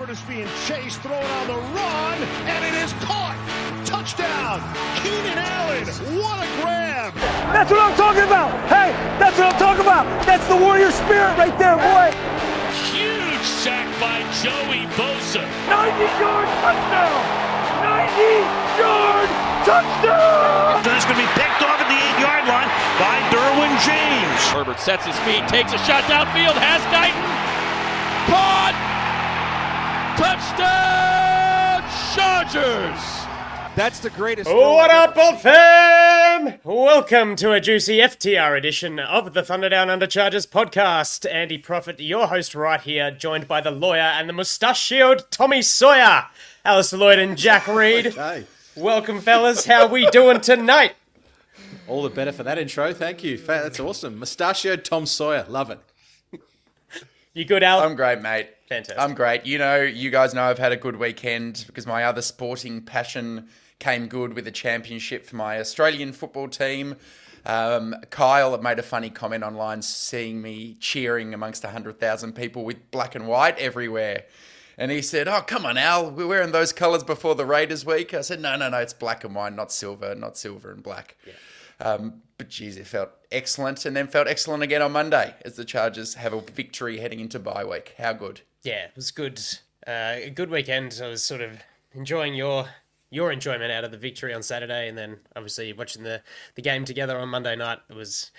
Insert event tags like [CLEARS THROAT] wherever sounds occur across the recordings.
Herbert is being chased, thrown on the run, and it is caught. Touchdown, Keenan Allen. What a grab. That's what I'm talking about. Hey, that's what I'm talking about. That's the warrior spirit right there, boy. Huge sack by Joey Bosa. 90 yard touchdown. 90 yard touchdown. It's going to be picked off at the eight yard line by Derwin James. Herbert sets his feet, takes a shot downfield, has Guyton. Caught! Touchdown, Chargers! That's the greatest. What up, Bolt fam? Welcome to a juicy FTR edition of the Thunder Down Under Chargers podcast. Andy Profit, your host, right here, joined by the lawyer and the mustachioed Tommy Sawyer, Alistair Lloyd and Jack [LAUGHS] Reed. Okay. Welcome, fellas. How we doing tonight? All the better for that intro. Thank you. That's awesome. Mustachioed Tom Sawyer. Love it. You good, Al? I'm great, mate. Fantastic. I'm great. You know, you guys know I've had a good weekend because my other sporting passion came good with a championship for my Australian football team. Um, Kyle made a funny comment online seeing me cheering amongst 100,000 people with black and white everywhere. And he said, Oh, come on, Al, we're wearing those colours before the Raiders week. I said, No, no, no, it's black and white, not silver, not silver and black. Um, but geez, it felt excellent and then felt excellent again on Monday as the Chargers have a victory heading into bye week. How good? yeah, it was good. Uh, a good weekend. I was sort of enjoying your your enjoyment out of the victory on Saturday, and then obviously watching the the game together on Monday night. It was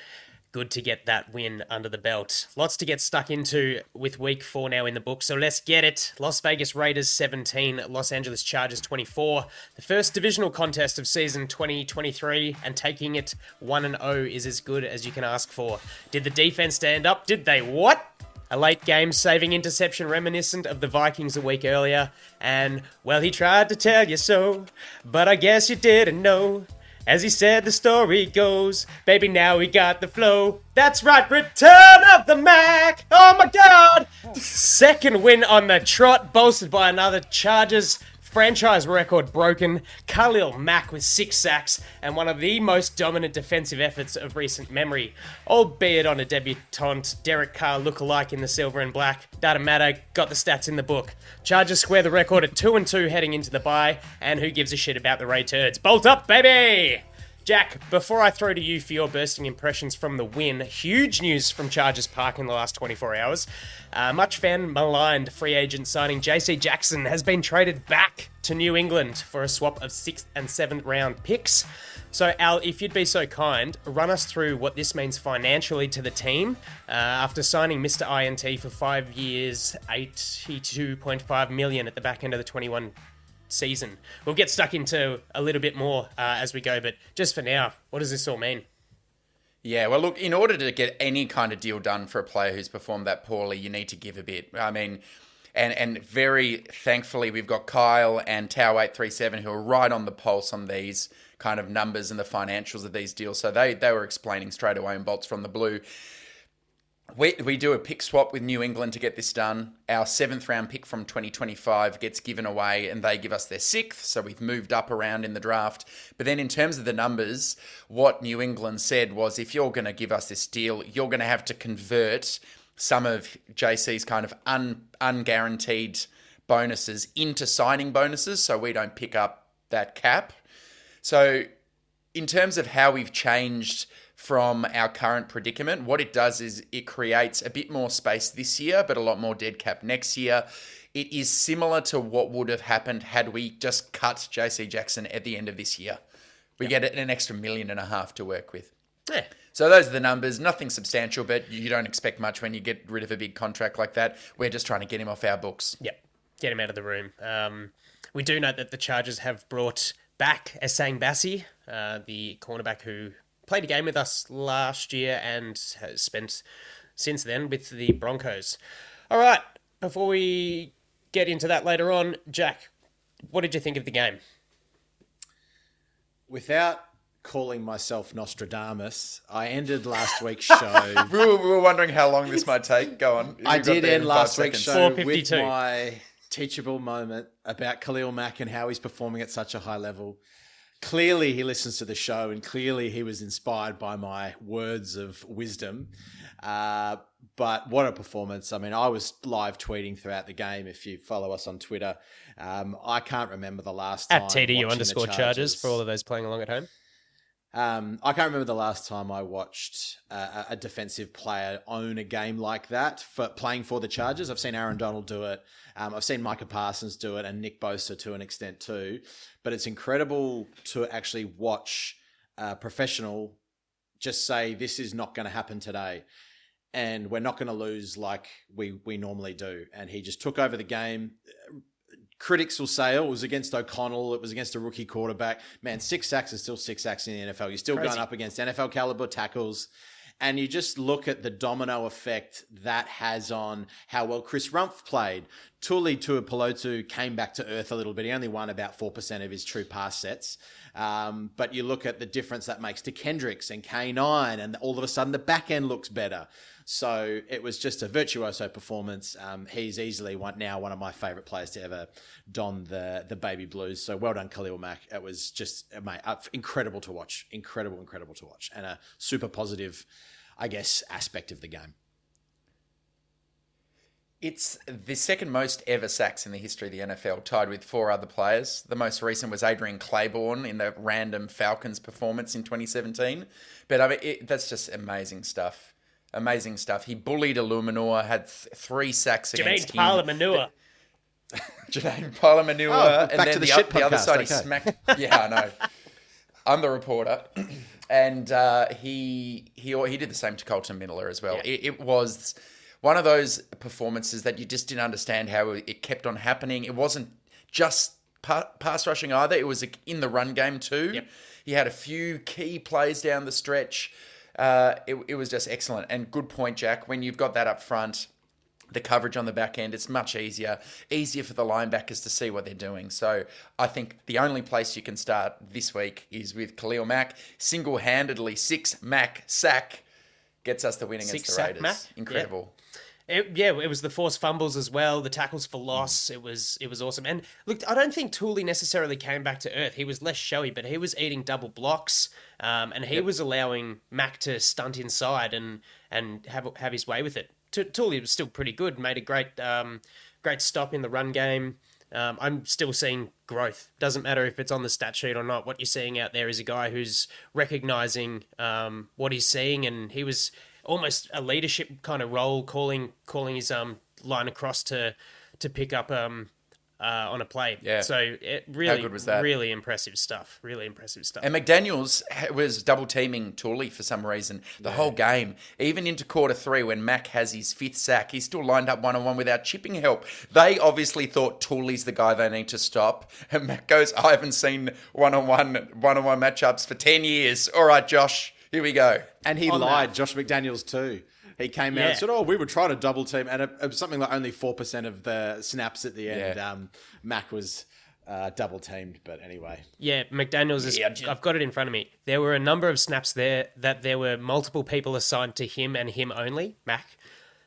good to get that win under the belt. Lots to get stuck into with week four now in the book. So let's get it. Las Vegas Raiders 17, Los Angeles Chargers 24. The first divisional contest of season 2023, and taking it 1 and 0 is as good as you can ask for. Did the defense stand up? Did they what? A late game saving interception reminiscent of the Vikings a week earlier. And, well, he tried to tell you so, but I guess you didn't know. As he said, the story goes, baby, now we got the flow. That's right, return of the Mack. Oh my God! Oh. Second win on the trot, bolstered by another Chargers franchise record broken. Khalil Mack with six sacks and one of the most dominant defensive efforts of recent memory, albeit on a debutante Derek Carr lookalike in the silver and black. Doesn't matter, got the stats in the book. Chargers square the record at two and two heading into the bye, and who gives a shit about the Ray Turds? Bolt up, baby! Jack, before I throw to you for your bursting impressions from the win, huge news from Chargers Park in the last 24 hours. Uh, much fan maligned free agent signing JC Jackson has been traded back to New England for a swap of 6th and 7th round picks. So, Al, if you'd be so kind, run us through what this means financially to the team uh, after signing Mr. INT for five years, 82.5 million at the back end of the 21 season. We'll get stuck into a little bit more uh, as we go, but just for now, what does this all mean? Yeah, well, look, in order to get any kind of deal done for a player who's performed that poorly, you need to give a bit. I mean, and and very thankfully, we've got Kyle and Tau eight three seven who are right on the pulse on these kind of numbers and the financials of these deals. So they they were explaining straight away in bolts from the blue. We, we do a pick swap with New England to get this done. Our seventh round pick from 2025 gets given away and they give us their sixth. So we've moved up around in the draft. But then, in terms of the numbers, what New England said was if you're going to give us this deal, you're going to have to convert some of JC's kind of un, unguaranteed bonuses into signing bonuses so we don't pick up that cap. So, in terms of how we've changed from our current predicament, what it does is it creates a bit more space this year, but a lot more dead cap next year. It is similar to what would have happened had we just cut JC Jackson at the end of this year. We get an extra million and a half to work with. Yeah. So those are the numbers. Nothing substantial, but you don't expect much when you get rid of a big contract like that. We're just trying to get him off our books. Yep. Get him out of the room. Um, we do note that the Chargers have brought back Essang Bassey, uh, the cornerback who played a game with us last year and has spent since then with the Broncos. All right. Before we get into that later on, Jack, what did you think of the game? Without calling myself Nostradamus, I ended last week's show. [LAUGHS] We were, we were wondering how long this might take. Go on. I did end last week's show with my teachable moment about Khalil Mack and how he's performing at such a high level. Clearly he listens to the show and clearly he was inspired by my words of wisdom. Uh, but what a performance. I mean, I was live tweeting throughout the game. If you follow us on Twitter, um, I can't remember the last time. At TDU watching the underscore charges for all of those playing along at home. Um, I can't remember the last time I watched a, a defensive player own a game like that for playing for the Chargers. I've seen Aaron Donald do it. Um, I've seen Micah Parsons do it, and Nick Bosa to an extent too. But it's incredible to actually watch a professional just say, "This is not going to happen today." And we're not going to lose like we, we normally do. And he just took over the game critics will say, oh, it was against O'Connell, it was against a rookie quarterback. Man, six sacks is still six sacks in the NFL. You're still Crazy. going up against NFL caliber tackles. And you just look at the domino effect that has on how well Chris Rumph played. Tuli Tuipulotu came back to earth a little bit. He only won about 4% of his true pass sets. Um, but you look at the difference that makes to Kendricks and K9, and all of a sudden the back end looks better. So it was just a virtuoso performance. Um, he's easily one, now one of my favourite players to ever don the the baby blues. So well done, Khalil Mack. It was just mate, incredible to watch. Incredible, incredible to watch, and a super positive, I guess, aspect of the game. It's the second most ever sacks in the history of the NFL, tied with four other players. The most recent was Adrian Clayborn in the random Falcons performance in 2017. But I mean, it, that's just amazing stuff. Amazing stuff. He bullied Eluemunor, had th- three sacks Jermaine against him. Palamanua. [LAUGHS] Janine Palamanua, Oh, and then to the the, shit o- the other podcast, side he smacked. Yeah, I know. I'm the reporter, [CLEARS THROAT] and uh, he he he did the same to Kolton Miller as well. Yeah. It, it was one of those performances that you just didn't understand how it kept on happening. It wasn't just pa- pass rushing either; it was in the run game too. Yep. He had a few key plays down the stretch. Uh, it, it was just excellent and good point, Jack. When you've got that up front, the coverage on the back end, it's much easier. Easier for the linebackers to see what they're doing. So I think the only place you can start this week is with Khalil Mack. Single handedly, six Mack sack gets us the win against Six the sack Raiders. Mack? Incredible. It, yeah, it was the forced fumbles as well, the tackles for loss. It was it was awesome. And look, I don't think Tuli necessarily came back to earth. He was less showy, but he was eating double blocks, um, and he was allowing Mack to stunt inside and and have have his way with it. T- Tuli was still pretty good. Made a great um, great stop in the run game. Um, I'm still seeing growth. Doesn't matter if it's on the stat sheet or not. What you're seeing out there is a guy who's recognizing um, what he's seeing, and he was almost a leadership kind of role, calling calling his um line across to to pick up um uh, on a play. Yeah. So it really good was that? really impressive stuff. Really impressive stuff. And McDaniels was double teaming Tuli for some reason the whole game, even into quarter three when Mack has his fifth sack. He's still lined up one on one without chipping help. They obviously thought Tuli's the guy they need to stop. And Mack goes, I haven't seen one on one one on one matchups for ten years. All right, Josh, here we go. And he On lied, that. Josh McDaniels too. He came out Yeah. and said, "Oh, we were trying to double team," and it, it was something like only four percent of the snaps at the end. Yeah. Um, Mack was uh, double teamed, but anyway, Yeah, McDaniel's is. I've got it in front of me. There were a number of snaps there that there were multiple people assigned to him and him only, Mack.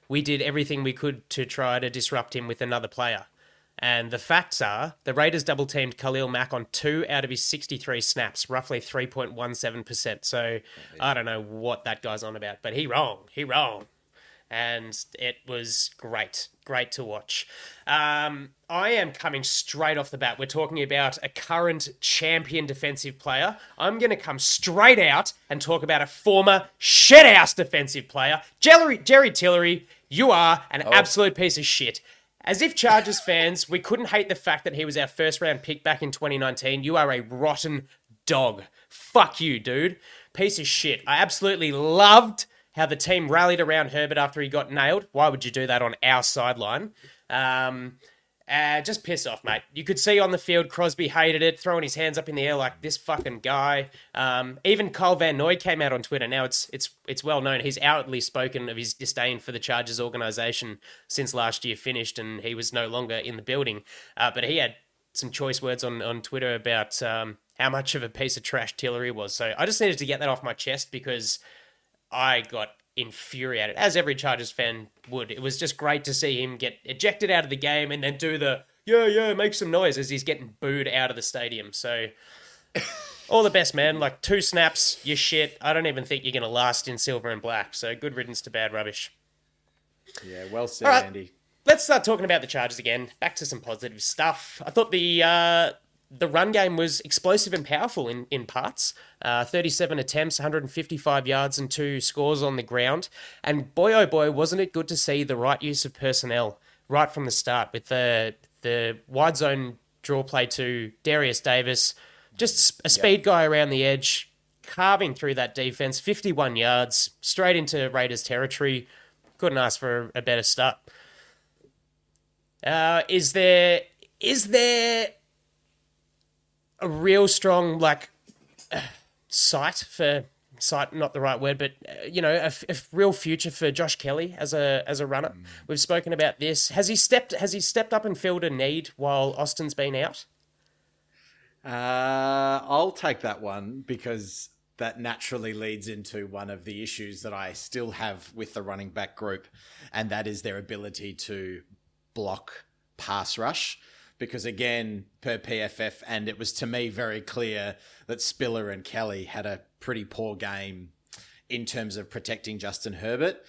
We did everything we could to try to disrupt him with another player. And the facts are the Raiders double teamed Khalil Mack on two out of his 63 snaps, roughly 3.17%. So I don't know what that guy's on about, but he wrong. He wrong and it was great, great to watch. Um, I am coming straight off the bat. We're talking about a current champion defensive player. I'm going to come straight out and talk about a former shithouse defensive player, Jerry, Jerry Tillery. You are an absolute piece of shit. As if Chargers fans, we couldn't hate the fact that he was our first round pick back in 2019. You are a rotten dog. Fuck you, dude. Piece of shit. I absolutely loved how the team rallied around Herbert after he got nailed. Why would you do that on our sideline? Um, uh, just piss off, mate. You could see on the field Crosby hated it, throwing his hands up in the air like this fucking guy. Um, even Kyle Van Noy came out on Twitter. Now it's it's it's well known. He's outwardly spoken of his disdain for the Chargers organization since last year finished, and he was no longer in the building. Uh, but he had some choice words on on Twitter about um, how much of a piece of trash Tillery was. So I just needed to get that off my chest because I got infuriated, as every Chargers fan would. It was just great to see him get ejected out of the game and then do the yeah, yeah, make some noise as he's getting booed out of the stadium. So all the best, man. Like two snaps, you're shit. I don't even think you're going to last in silver and black. So good riddance to bad rubbish. Yeah, well said, right. Andy. Let's start talking about the Chargers again. Back to some positive stuff. I thought the uh, the run game was explosive and powerful in in parts. Uh, 37 attempts, 155 yards, and two scores on the ground. And boy, oh boy, wasn't it good to see the right use of personnel right from the start with the the wide zone draw play to Derius Davis, just a speed guy around the edge, carving through that defense, 51 yards, straight into Raiders territory. Couldn't ask for a better start. Uh, is there is there a real strong like uh, sight for sight not the right word but uh, you know a, f- a f- real future for Josh Kelley as a as a runner. We've spoken about this. Has he stepped has he stepped up and filled a need while Austin's been out? Uh, I'll take that one because that naturally leads into one of the issues that I still have with the running back group, and that is their ability to block pass rush. Because again, per PFF, and it was to me very clear that Spiller and Kelley had a pretty poor game in terms of protecting Justin Herbert.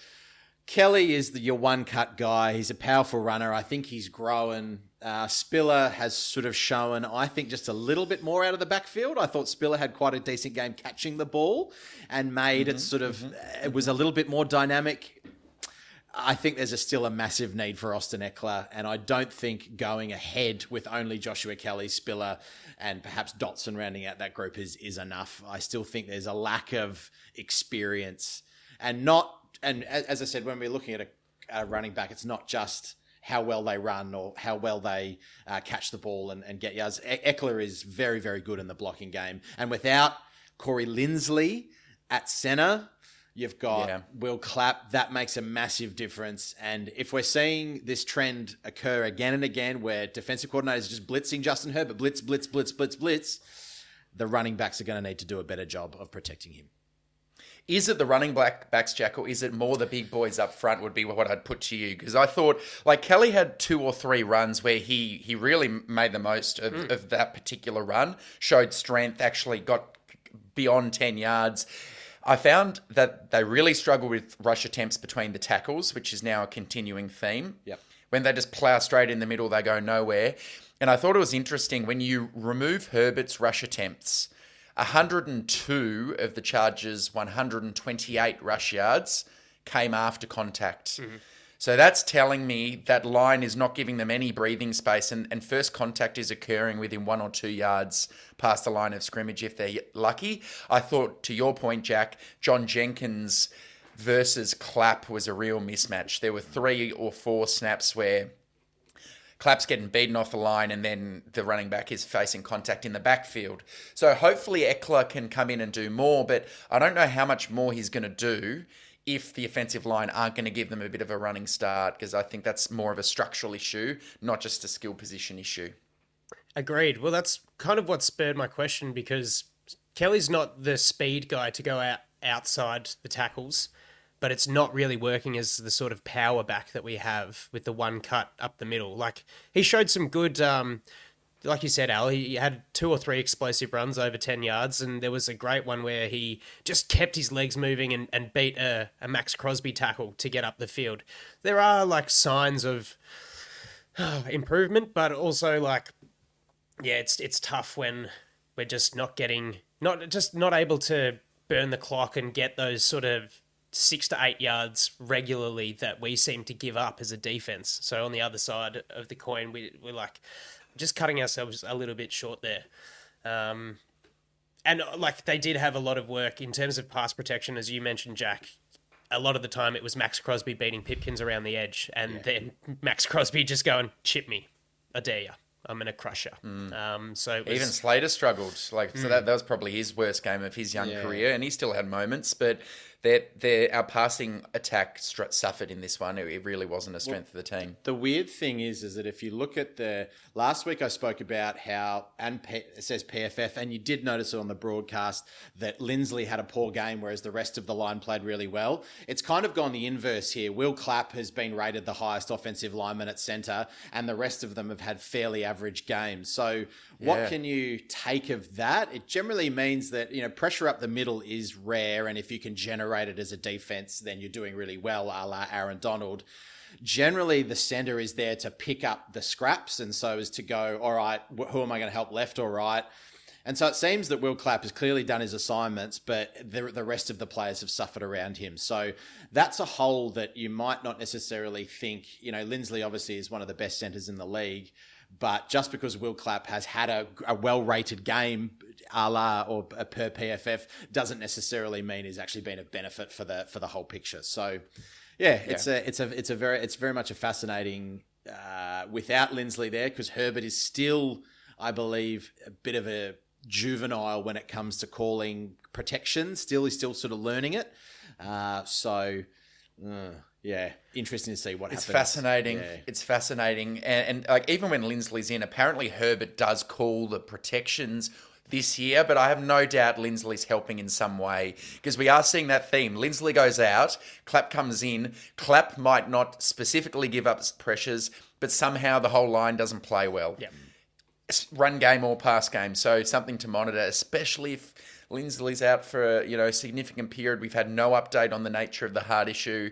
Kelley is the, your one cut guy. He's a powerful runner. I think he's growing. Uh, Spiller has sort of shown, I think, just a little bit more out of the backfield. I thought Spiller had quite a decent game catching the ball and made it mm-hmm. sort of, mm-hmm. uh, it was a little bit more dynamic. I think there's a, still a massive need for Austin Ekeler, and I don't think going ahead with only Joshua Kelley, Spiller, and perhaps Dotson rounding out that group is is enough. I still think there's a lack of experience, and not and as I said, when we're looking at a, a running back, it's not just how well they run or how well they uh, catch the ball and, and get yards. E- Ekeler is very very good in the blocking game, and without Corey Linsley at center. You've got Yeah. Will Clapp. That makes a massive difference. And if we're seeing this trend occur again and again, where defensive coordinators just blitzing Justin Herbert, blitz, blitz, blitz, blitz, blitz, the running backs are going to need to do a better job of protecting him. Is it the running back backs, Jack, or is it more the big boys up front? Would be what I'd put to you because I thought like Kelley had two or three runs where he he really made the most of, mm. of that particular run, showed strength, actually got beyond ten yards. I found that they really struggle with rush attempts between the tackles, which is now a continuing theme. Yep. When they just plow straight in the middle, they go nowhere. And I thought it was interesting when you remove Herbert's rush attempts, 102 of the Chargers' 128 rush yards came after contact. Mm-hmm. So that's telling me that line is not giving them any breathing space, and, and first contact is occurring within one or two yards past the line of scrimmage if they're lucky. I thought, to your point, Jack, John Jenkins versus Clapp was a real mismatch. There were three or four snaps where Clapp's getting beaten off the line, and then the running back is facing contact in the backfield. So hopefully Ekeler can come in and do more, but I don't know how much more he's going to do if the offensive line aren't going to give them a bit of a running start, because I think that's more of a structural issue, not just a skill position issue. Agreed. Well, that's kind of what spurred my question because Kelley's not the speed guy to go out outside the tackles, but it's not really working as the sort of power back that we have with the one cut up the middle. Like he showed some good, um, like you said, Al. He had two or three explosive runs over ten yards, and there was a great one where he just kept his legs moving and, and beat a, a Maxx Crosby tackle to get up the field. There are like signs of [SIGHS] improvement, but also like yeah, it's it's tough when we're just not getting not just not able to burn the clock and get those sort of six to eight yards regularly that we seem to give up as a defense. So on the other side of the coin, we we're like just cutting ourselves a little bit short there. Um, and uh, like they did have a lot of work in terms of pass protection, as you mentioned, Jack. A lot of the time, it was Maxx Crosby beating Pipkins around the edge, and then Maxx Crosby just going, "Chip me, I dare you. I'm gonna crush you." Um, so was, Even Slater struggled. Like so that, that was probably his worst game of his young Yeah. career, and he still had moments. But their, their, our passing attack suffered in this one. It, really wasn't a strength well, of the team. The weird thing is, is that if you look at the last week, I spoke about how, and P, it says PFF, and you did notice it on the broadcast that Linsley had a poor game, whereas the rest of the line played really well. It's kind of gone the inverse here. Will Clapp has been rated the highest offensive lineman at centre, and the rest of them have had fairly average games. So, what yeah. can you take of that? It generally means that you know pressure up the middle is rare, and if you can generate it as a defense, then you're doing really well, a la Aaron Donald. Generally, the center is there to pick up the scraps, and so as to go, all right, who am I going to help left or right? And so it seems that Will Clapp has clearly done his assignments, but the, the rest of the players have suffered around him. So that's a hole that you might not necessarily think. You know, Linsley obviously is one of the best centers in the league, but just because Will Clapp has had a, a well rated game, a la or per PFF, doesn't necessarily mean he's actually been a benefit for the for the whole picture. So, yeah, it's yeah. a it's a it's a very it's very much a fascinating uh, without Linsley there because Herbert is still, I believe, a bit of a juvenile when it comes to calling protection. Still, he's still sort of learning it. Uh, so, uh, yeah, interesting to see what happens. it's happens. fascinating. Yeah. It's fascinating, and, and like even when Linsley's in, apparently Herbert does call the protections this year, but I have no doubt Linsley's helping in some way because we are seeing that theme. Linsley goes out, Clapp comes in. Clapp might not specifically give up pressures, but somehow the whole line doesn't play well. Yep. Run game or pass game, so something to monitor, especially if Linsley's out for a you know significant period. We've had no update on the nature of the heart issue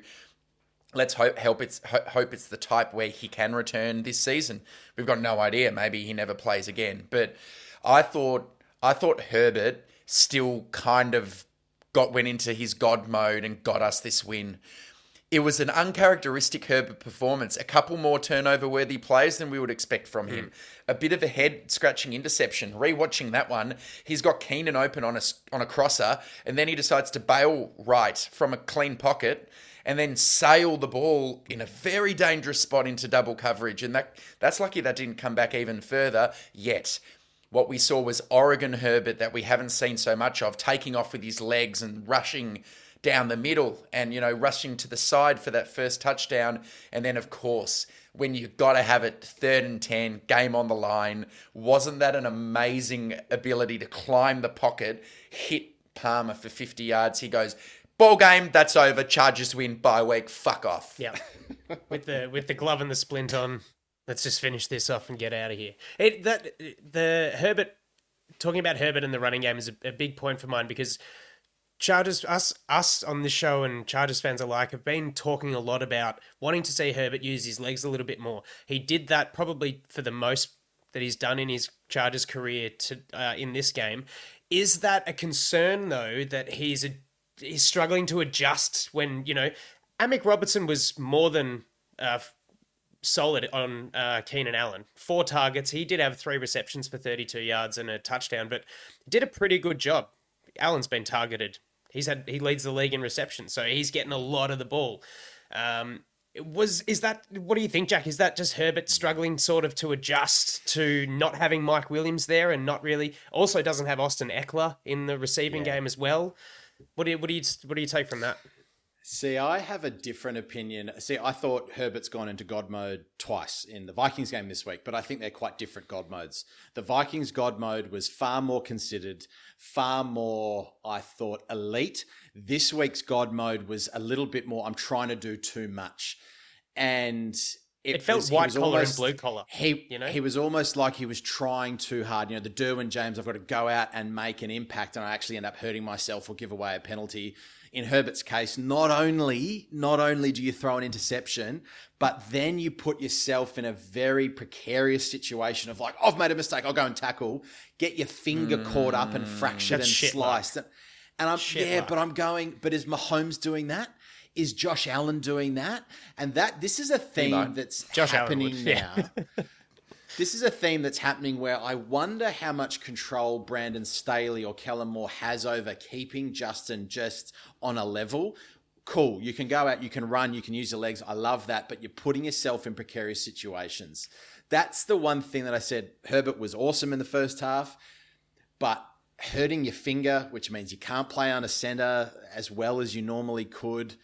let's hope help it's hope it's the type where he can return this season. We've got no idea. Maybe he never plays again. But I thought I thought Herbert still kind of got went into his god mode and got us this win. It was an uncharacteristic Herbert performance. A couple more turnover worthy plays than we would expect from him. Mm. A bit of a head scratching interception. Rewatching that one, he's got Keenan open on a on a crosser, and then he decides to bail right from a clean pocket and then sail the ball in a very dangerous spot into double coverage. And that that's lucky that didn't come back even further yet. What we saw was Oregon Herbert that we haven't seen so much of, taking off with his legs and rushing down the middle and, you know, rushing to the side for that first touchdown. And then, of course, when you got to have it third and 10, game on the line, wasn't that an amazing ability to climb the pocket, hit Palmer for 50 yards? He goes, ball game, that's over. Chargers win by week. Fuck off. Yeah, [LAUGHS] with the with the glove and the splint on. Let's just finish this off and get out of here. It that the Herbert talking about Herbert and the running game is a, a big point for mine because Chargers, us, us on this show and Chargers fans alike have been talking a lot about wanting to see Herbert use his legs a little bit more. He did that probably for the most that he's done in his Chargers career to uh, in this game. Is that a concern though that he's a he's struggling to adjust when you know Amik Robertson was more than uh, solid on uh, Keenan Allen. Four targets. He did have three receptions for 32 yards and a touchdown, but did a pretty good job. Allen's been targeted. He's had he leads the league in reception, so he's getting a lot of the ball. Um, was is that what do you think, Jack? Is that just Herbert struggling sort of to adjust to not having Mike Williams there and not really also doesn't have Austin Ekeler in the receiving yeah. game as well? What do you what do you what do you take from that? See, I have a different opinion. See, I thought Herbert's gone into God mode twice in the Vikings game this week, but I think they're quite different God modes. The Vikings God mode was far more considered, far more, I thought, elite. This week's God mode was a little bit more, I'm trying to do too much. And it, it felt was, white collar almost, and blue collar. He, you know, he was almost like he was trying too hard. You know, the Derwin James, I've got to go out and make an impact, and I actually end up hurting myself or give away a penalty. In Herbert's case, not only not only do you throw an interception, but then you put yourself in a very precarious situation of like, I've made a mistake, I'll go and tackle, get your finger mm, caught up and fractured and sliced. Like. And I'm shit yeah, like. but I'm going. But is Mahomes doing that? Is Josh Allen doing that? And that this is a theme that's Josh happening now. [LAUGHS] this is a theme that's happening where I wonder how much control Brandon Staley or Kellen Moore has over keeping Justin just on a level. Cool, you can go out, you can run, you can use your legs. I love that, but you're putting yourself in precarious situations. That's the one thing that I said. Herbert was awesome in the first half, but hurting your finger, which means you can't play on a center as well as you normally could.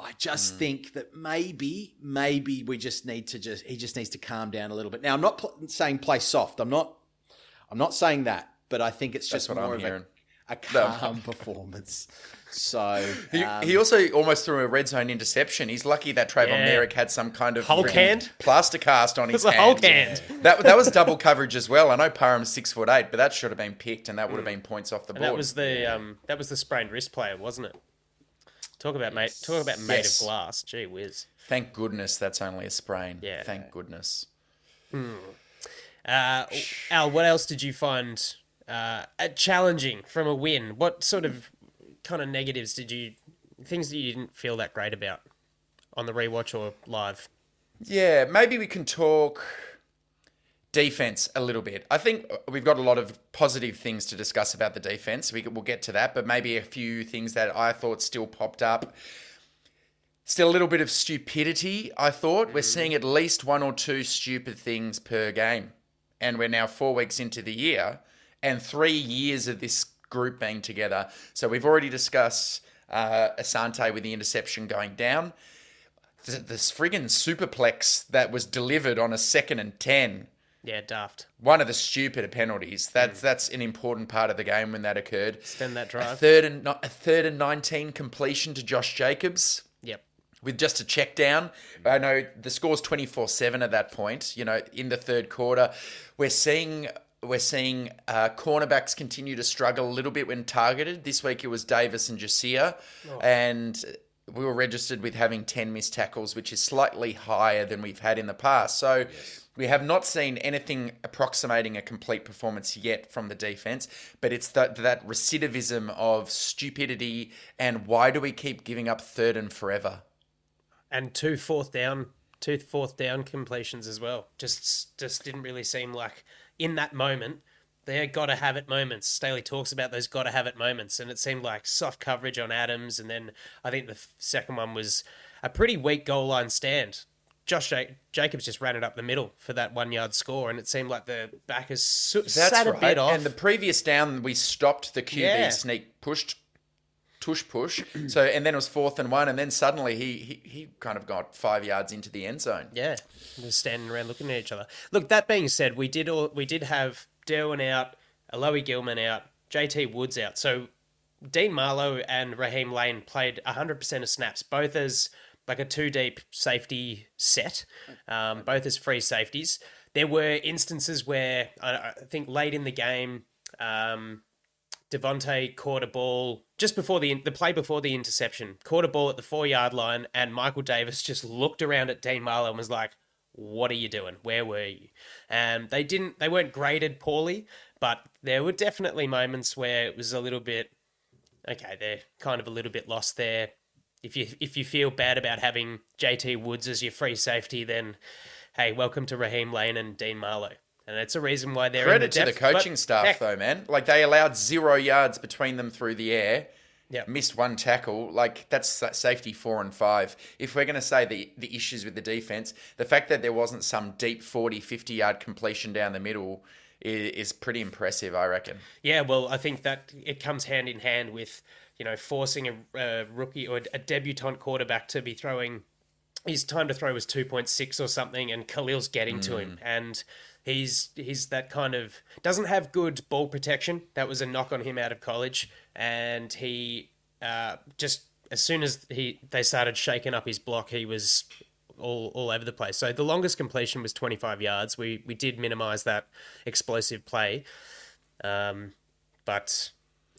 I just think that maybe, maybe we just need to just he just needs to calm down a little bit. Now, I'm not pl- saying play soft. I'm not. I'm not saying that, but I think it's just That's what more I'm of hearing. a, a No. calm [LAUGHS] performance. So He, um, he also almost threw a red zone interception. He's lucky that Tre'von Yeah. Moehrig had some kind of Hulk hand? plaster cast on [LAUGHS] his was a hand. Hulk hand. That that was double coverage as well. I know Parham's six foot eight, but that should have been picked, and that would have been points off the board. And that was the um, that was the sprained wrist player, wasn't it? Talk about mate. Talk about made Yes. of glass. Gee whiz. Thank goodness that's only a sprain. Yeah. Thank goodness. Uh, Al, what else did you find uh, challenging from a win? What sort of kind of negatives did you things that you didn't feel that great about on the rewatch or live? Yeah, maybe we can talk defense a little bit. I think we've got a lot of positive things to discuss about the defense. We, we'll get to that, but maybe a few things that I thought still popped up. Still a little bit of stupidity, I thought. We're seeing at least one or two stupid things per game. And we're now four weeks into the year and three years of this group being together. So we've already discussed uh, Asante with the interception going down th- this friggin' superplex that was delivered on a second and 10 Yeah, daft. one of the stupider penalties that's that's an important part of the game when that occurred Extend that a drive. third and a third and 19 completion to Josh Jacobs Yep. with just a check down. I know the score's 24-7 at that point, you know, in the third quarter. We're seeing we're seeing uh, cornerbacks continue to struggle a little bit when targeted. This week it was Davis and Ja'Sir, and we were registered with having 10 missed tackles, which is slightly higher than we've had in the past. So we have not seen anything approximating a complete performance yet from the defense, but it's that, that recidivism of stupidity and why do we keep giving up third and forever? and two fourth down two fourth down completions as well. Just just didn't really seem like in that moment they got to have it moments. Staley talks about those got to have it moments and it seemed like soft coverage on adams and then i think the second one was a pretty weak goal line stand Josh Ja- Jacobs just ran it up the middle for that one yard score, and it seemed like the backers su- That's sat a right. bit off. And the previous down, we stopped the QB Yeah. sneak pushed. Tush push. [CLEARS THROAT] So and then it was fourth and one, and then suddenly he, he he kind of got five yards into the end zone. Yeah, just standing around looking at each other. Look, that being said, we did all we did have Derwin out, Alohi Gilman out, JT Woods out. So Dean Marlowe and Raheem Layne played 100% of snaps, both as like a two deep safety set, um, both as free safeties. There were instances where I, I think late in the game, um, Davante caught a ball just before the the play before the interception, caught a ball at the four yard line, and Michael Davis just looked around at Dean Marlowe and was like, "What are you doing? Where were you?" And they didn't, they weren't graded poorly, but there were definitely moments where it was a little bit, okay, they're kind of a little bit lost there. If you if you feel bad about having JT Woods as your free safety, then hey, welcome to Raheem Layne and Dean Marlowe. And that's a reason why they're Credit in to the, the coaching staff heck, though, man. Like they allowed zero yards between them through the air. Yep. Missed one tackle. Like that's safety four and five. If we're going to say the the issues with the defense, the fact that there wasn't some deep 40, 50 yard completion down the middle is, is pretty impressive, I reckon. Yeah, well, I think that it comes hand in hand with you know forcing a, a rookie or a debutant quarterback to be throwing. His time to throw was two point six or something, and Khalil's getting to him, and he's he's that kind of doesn't have good ball protection. That was a knock on him out of college, and he uh, just as soon as he they started shaking up his block, he was all, all over the place. So the longest completion was 25 yards. We we did minimize that explosive play. Um, but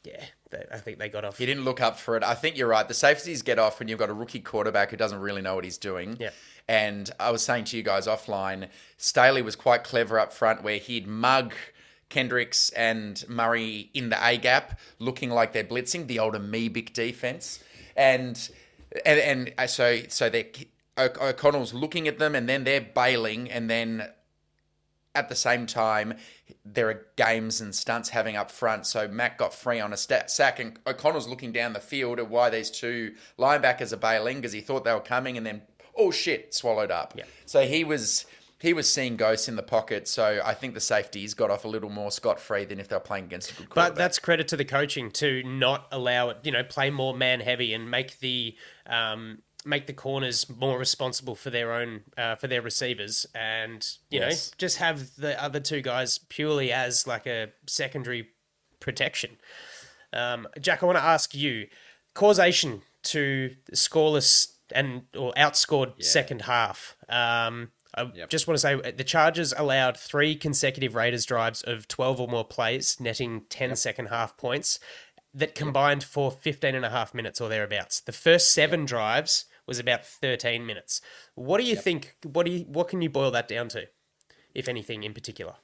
yeah, they, I think they got off. He didn't look up for it. I think you're right. The safeties get off when you've got a rookie quarterback who doesn't really know what he's doing. Yeah. And I was saying to you guys offline, Staley was quite clever up front where he'd mug Kendricks and Murray in the A gap, looking like they're blitzing the old amoebic defense. And and, and uh, so so they O'Connell's looking at them and then they're bailing and then at the same time, there are games and stunts having up front. So Mack got free on a stat sack, and O'Connell's looking down the field at why these two linebackers are bailing because he thought they were coming, and then oh shit, swallowed up. Yeah. So he was he was seeing ghosts in the pocket. So I think the safeties got off a little more scot free than if they were playing against a good quarterback. But that's credit to the coaching to not allow it, you know, play more man heavy and make the um, make the corners more responsible for their own uh, for their receivers, and you Yes. know, just have the other two guys purely as like a secondary protection. Um, Jack, I want to ask you causation to scoreless and or outscored second half. Um, I just want to say the Chargers allowed three consecutive Raiders drives of 12 or more plays, netting 10 second half points that combined for 15 and a half minutes or thereabouts. The first seven drives was about 13 minutes. What do you think? What do you, what can you boil that down to, if anything in particular?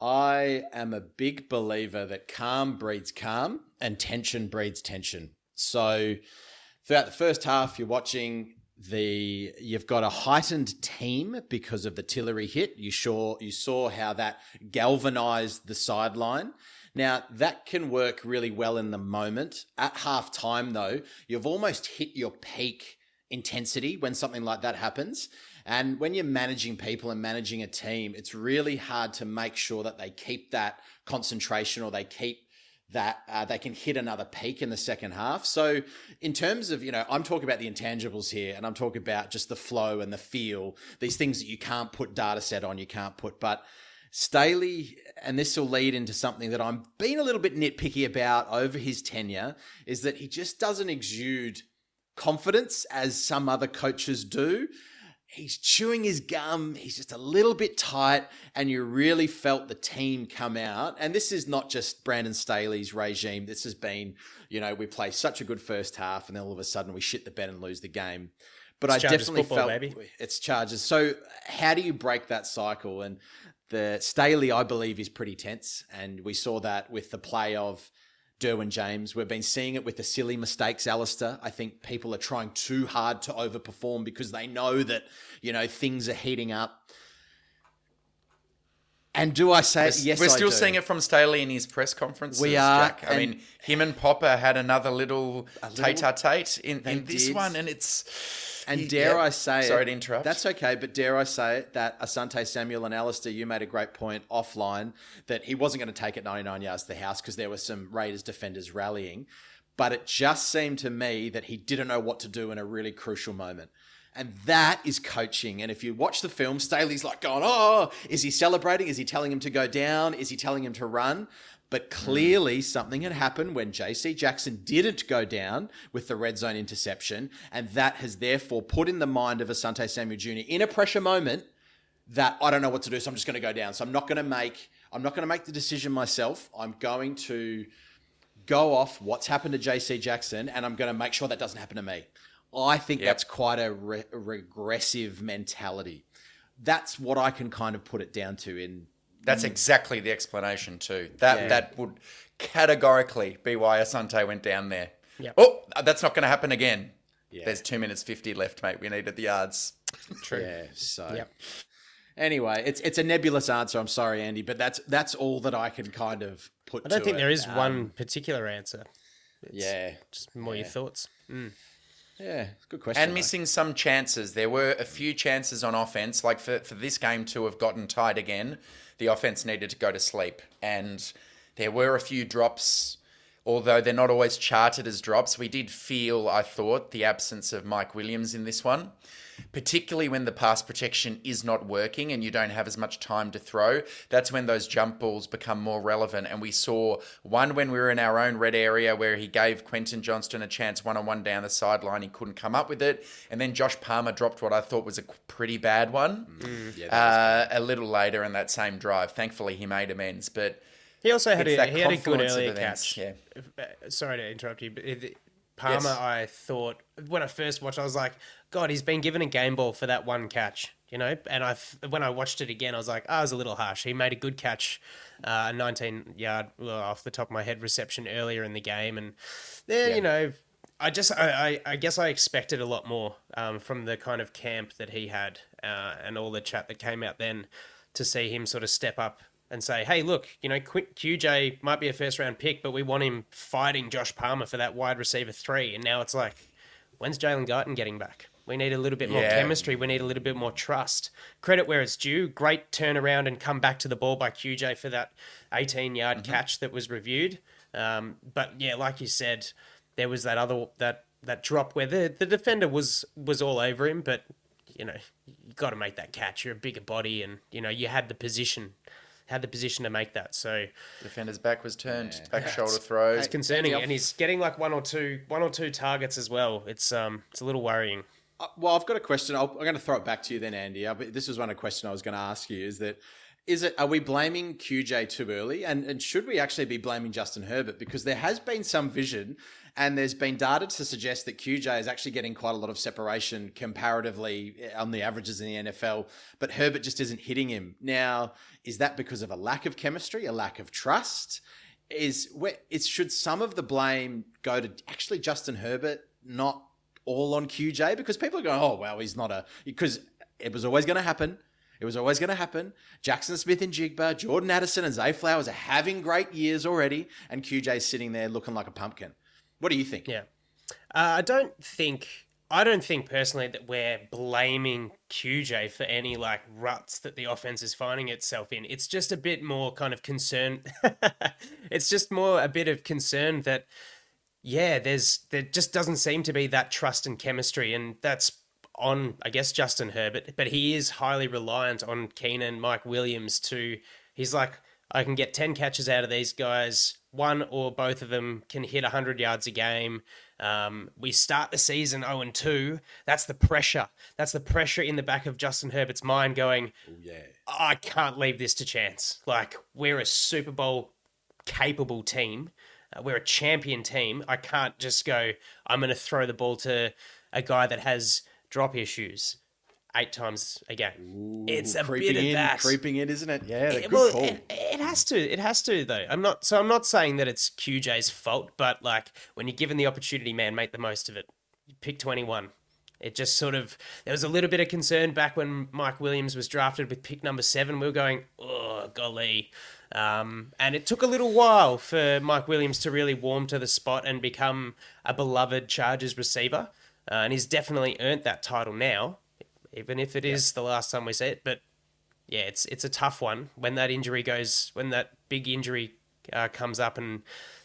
I am a big believer that calm breeds calm and tension breeds tension. So throughout the first half, you're watching the you've got a heightened team because of the Tillery hit. You saw you saw how that galvanized the sideline. Now that can work really well in the moment. At half time though, you've almost hit your peak intensity when something like that happens. And when you're managing people and managing a team, it's really hard to make sure that they keep that concentration or they keep that uh, they can hit another peak in the second half. So, in terms of, you know, I'm talking about the intangibles here and I'm talking about just the flow and the feel, these things that you can't put data set on, you can't put, but Staley, and this will lead into something that I'm being a little bit nitpicky about over his tenure, is that he just doesn't exude confidence as some other coaches do. He's chewing his gum. He's just a little bit tight, and you really felt the team come out. And this is not just Brandon Staley's regime. This has been, you know, we play such a good first half, and then all of a sudden we shit the bed and lose the game. But It's I definitely football, felt baby. it's charges. So how do you break that cycle? And the Staley, I believe, is pretty tense, and we saw that with the play of Derwin James. We've been seeing it with the silly mistakes, Alistair. I think people are trying too hard to overperform because they know that, you know, things are heating up. And do I say yes? We're I still seeing it from Staley in his press conferences. We are, Jack. I mean, him and Popper had another little tete-a-tete in, in this did. one, and it's And he- dare yeah. I say Sorry it, to interrupt. That's okay, but dare I say it that Asante Samuel and Alistair, you made a great point offline that he wasn't going to take it 99 yards to the house because there were some Raiders defenders rallying. But it just seemed to me that he didn't know what to do in a really crucial moment. And that is coaching. And if you watch the film, Staley's like going, Oh, is he celebrating? Is he telling him to go down? Is he telling him to run? But hmm. clearly, something had happened when JC Jackson didn't go down with the red zone interception. And that has therefore put in the mind of Asante Samuel Jr. in a pressure moment that I don't know what to do. So I'm just going to go down. So I'm not going to make, I'm not going to make the decision myself. I'm going to go off what's happened to JC Jackson and I'm going to make sure that doesn't happen to me. I think Yep. that's quite a re- regressive mentality. That's what I can kind of put it down to in That's exactly the explanation too. That Yeah. that would categorically be why Asante went down there. Yep. Oh, that's not going to happen again. There's two minutes fifty left, mate. We needed the yards. [LAUGHS] True. Yeah. So Yep. anyway, it's it's a nebulous answer. I'm sorry, Andy, but that's that's all that I can kind of put. I don't to think it. there is Um, one particular answer. Yeah. Just more your thoughts. Yeah. Good question. And missing some chances. There were a few chances on offense, like for, for this game to have gotten tied again, the offense needed to go to sleep. And there were a few drops, although they're not always charted as drops. We did feel, I thought, the absence of Mike Williams in this one, particularly when the pass protection is not working and you don't have as much time to throw. That's when those jump balls become more relevant. And we saw one when we were in our own red area where he gave Quentin Johnston a chance one on one down the sideline. He couldn't come up with it. And then Josh Palmer dropped what I thought was a pretty bad one uh, a little later in that same drive. Thankfully, he made amends. But He also had it's a he had a good early events, catch. yeah. Uh, Sorry to interrupt you, but Palmer, Yes. I thought when I first watched, I was like, God, he's been given a game ball for that one catch, you know. And I when I watched it again, I was like, oh, I was a little harsh. He made a good catch, uh, a 19 yard well, off the top of my head reception earlier in the game, and there, you know. I just, I, I, I guess I expected a lot more um, from the kind of camp that he had uh, and all the chat that came out then to see him sort of step up and say, hey, look, you know, QJ might be a first round pick, but we want him fighting Josh Palmer for that wide receiver three. And now it's like, when's Jalen Guyton getting back? We need a little bit more Yeah. chemistry. We need a little bit more trust. Credit where it's due. Great turnaround and come back to the ball by QJ for that 18 yard Mm-hmm. catch that was reviewed. Um, but yeah, like you said, there was that other that that drop where the, the defender was was all over him, but you know you got to make that catch. You're a bigger body, and you know you had the position, had the position to make that. So Defender's back was turned, back shoulder throws. it's concerning, and he's getting like one or two one or two targets as well. It's um it's a little worrying. Uh, Well, I've got a question. I'll, I'm going to throw it back to you then, Andy. I, this was one of the question I was going to ask you. Is that is it? Are we blaming QJ too early, and and should we actually be blaming Justin Herbert because there has been some vision, and there's been data to suggest that QJ is actually getting quite a lot of separation comparatively eh, on the averages in the NFL, but Herbert just isn't hitting him. Now, is that because of a lack of chemistry, a lack of trust? Is it's should some of the blame go to actually Justin Herbert, not all on QJ because people are going, oh, well, he's not a, because it was always going to happen. It was always going to happen. Jaxon Smith-Njigba, Jordan Addison and Zay Flowers are having great years already, and QJ's sitting there looking like a pumpkin. What do you think? Yeah. Uh, I don't think I don't think personally that we're blaming QJ for any like ruts that the offense is finding itself in. It's just a bit more kind of concern. [LAUGHS] it's just more a bit of concern that yeah, there's there just doesn't seem to be that trust and chemistry, and that's on I guess Justin Herbert, but he is highly reliant on Keenan, Mike Williams to. He's like, I can get ten catches out of these guys. One or both of them can hit hundred yards a game. Um, we start the season zero and two. That's the pressure. That's the pressure in the back of Justin Herbert's mind, going, Yeah. I can't leave this to chance. Like we're a Super Bowl capable team. Uh, we're a champion team. I can't just go. I'm going to throw the ball to a guy that has drop issues eight times a game. it's a creeping bit of in, that. creeping in, isn't it? Yeah, It- good well, call. it, it has to. It has to though. I'm not. So I'm not saying that it's QJ's fault, but like when you're given the opportunity, man, make the most of it. Pick 21. It just sort of there was a little bit of concern back when Mike Williams was drafted with pick number seven. We were going, oh golly, um, and it took a little while for Mike Williams to really warm to the spot and become a beloved Chargers receiver. Uh, and he's definitely earned that title now, even if it is the last time we see it. But yeah, it's it's a tough one when that injury goes when that big injury uh, comes up and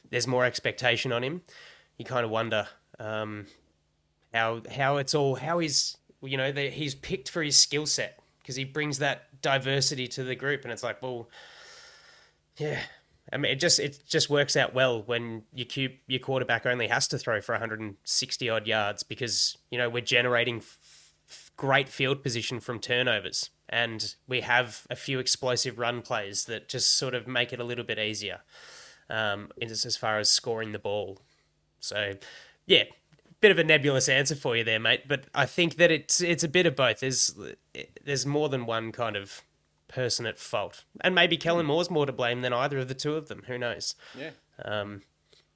there's more expectation on him. You kind of wonder um, how how it's all how he's you know the, he's picked for his skill set because he brings that diversity to the group, and it's like well, yeah. I mean, it just it just works out well when your Q, your quarterback only has to throw for 160 odd yards because you know we're generating great field position from turnovers, and we have a few explosive run plays that just sort of make it a little bit easier, um, as as far as scoring the ball. So, yeah, bit of a nebulous answer for you there, mate. But I think that it's it's a bit of both. There's there's more than one kind of person at fault, and maybe Kellen Moore's more to blame than either of the two of them. Who knows? Yeah. Um,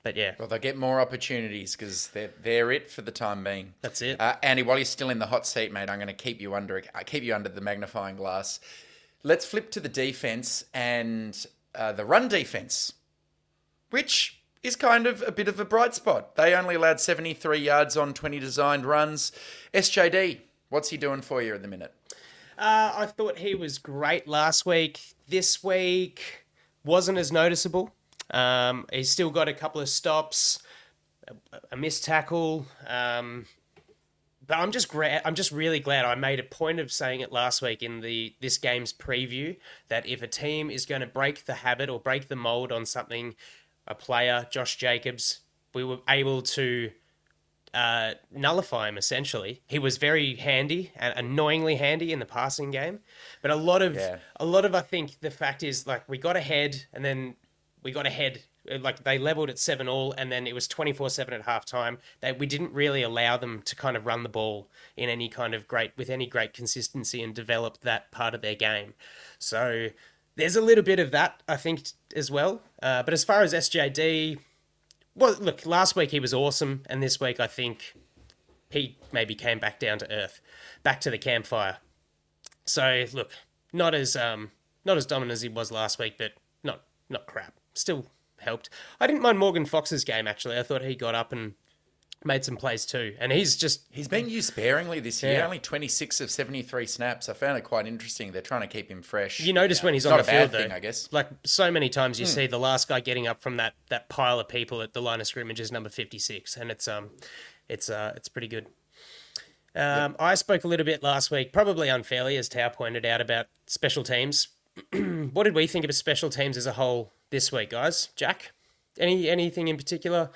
but yeah, Well, they'll get more opportunities because they're, they're it for the time being. that's it. Uh, Andy, while you're still in the hot seat, mate, I'm going to keep you under I keep you under the magnifying glass. Let's flip to the defense and uh, the run defense, which is kind of a bit of a bright spot. They only allowed 73 yards on 20 designed runs. SJD, what's he doing for you at the minute? Uh, I thought he was great last week. This week wasn't as noticeable. Um, he's still got a couple of stops, a, a missed tackle. Um, but I'm just gra- I'm just really glad I made a point of saying it last week in the this game's preview that if a team is going to break the habit or break the mold on something, a player, Josh Jacobs, we were able to uh, nullify him essentially. He was very handy and annoyingly handy in the passing game, but a lot of Yeah. a lot of I think the fact is like we got ahead and then we got ahead uh, like they leveled at seven all and then it was 24-7 at halftime. That we didn't really allow them to kind of run the ball in any kind of great with any great consistency and develop that part of their game. So there's a little bit of that i think as well. Uh, but as far as sjd well look last week he was awesome and this week i think he maybe came back down to earth back to the campfire. So look not as um not as dominant as he was last week but not not crap still helped i didn't mind morgan fox's game actually i thought he got up and made some plays too, and he's just He's been used sparingly this year. Yeah. Only 26 of 73 snaps. I found it quite interesting. They're trying to keep him fresh. You notice when he's It's on the field, thing, though. I guess. Like so many times, you see the last guy getting up from that that pile of people at the line of scrimmage is number fifty six, and it's um, it's uh, it's pretty good. Um, I spoke a little bit last week, probably unfairly, as Tao pointed out about special teams. [CLEARS THROAT] what did we think of special teams as a whole this week, guys? Jack, any anything in particular?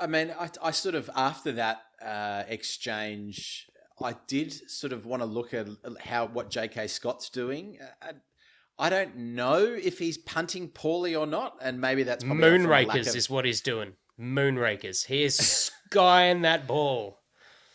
I mean, I, I sort of after that uh, exchange, I did sort of want to look at how what J.K. Scott's doing. I, I don't know if he's punting poorly or not, and maybe that's Moonrakers of- is what he's doing. Moonrakers. He is skying that ball.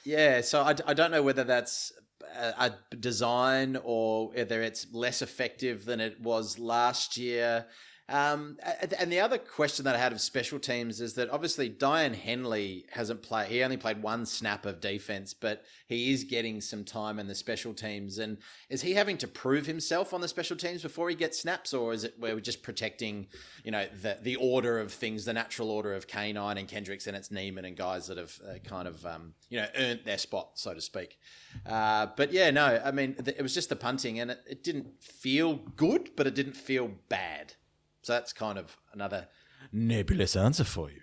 Yeah, so I, I don't know whether that's a, a design or whether it's less effective than it was last year. Um, and the other question that I had of special teams is that obviously Daiyan Henley hasn't played. He only played one snap of defense, but he is getting some time in the special teams. And is he having to prove himself on the special teams before he gets snaps, or is it where we're just protecting, you know, the the order of things, the natural order of Canine and Kendricks, and it's Niemann and guys that have uh, kind of um, you know earned their spot, so to speak. Uh, but yeah, no, I mean it was just the punting, and it, it didn't feel good, but it didn't feel bad. So that's kind of another nebulous answer for you.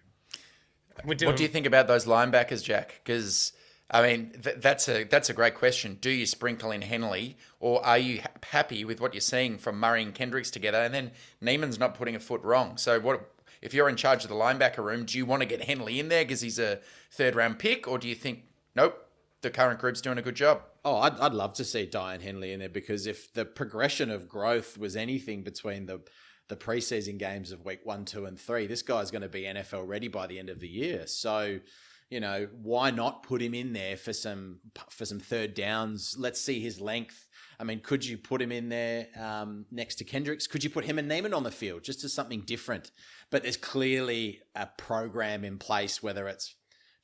Doing, What do you think about those linebackers, Jack? Because I mean, th- that's a that's a great question. Do you sprinkle in Henley, or are you ha- happy with what you're seeing from Murray and Kendricks together? And then Niemann's not putting a foot wrong. So what? If you're in charge of the linebacker room, do you want to get Henley in there because he's a third round pick, or do you think nope, the current group's doing a good job? Oh, I'd, I'd love to see Daiyan Henley in there because if the progression of growth was anything between the the preseason games of week one, two, and three, this guy's going to be NFL ready by the end of the year. So, you know, why not put him in there for some for some third downs? Let's see his length. I mean, could you put him in there um, next to Kendricks? Could you put him and Niemann on the field just as something different? But there's clearly a program in place, whether it's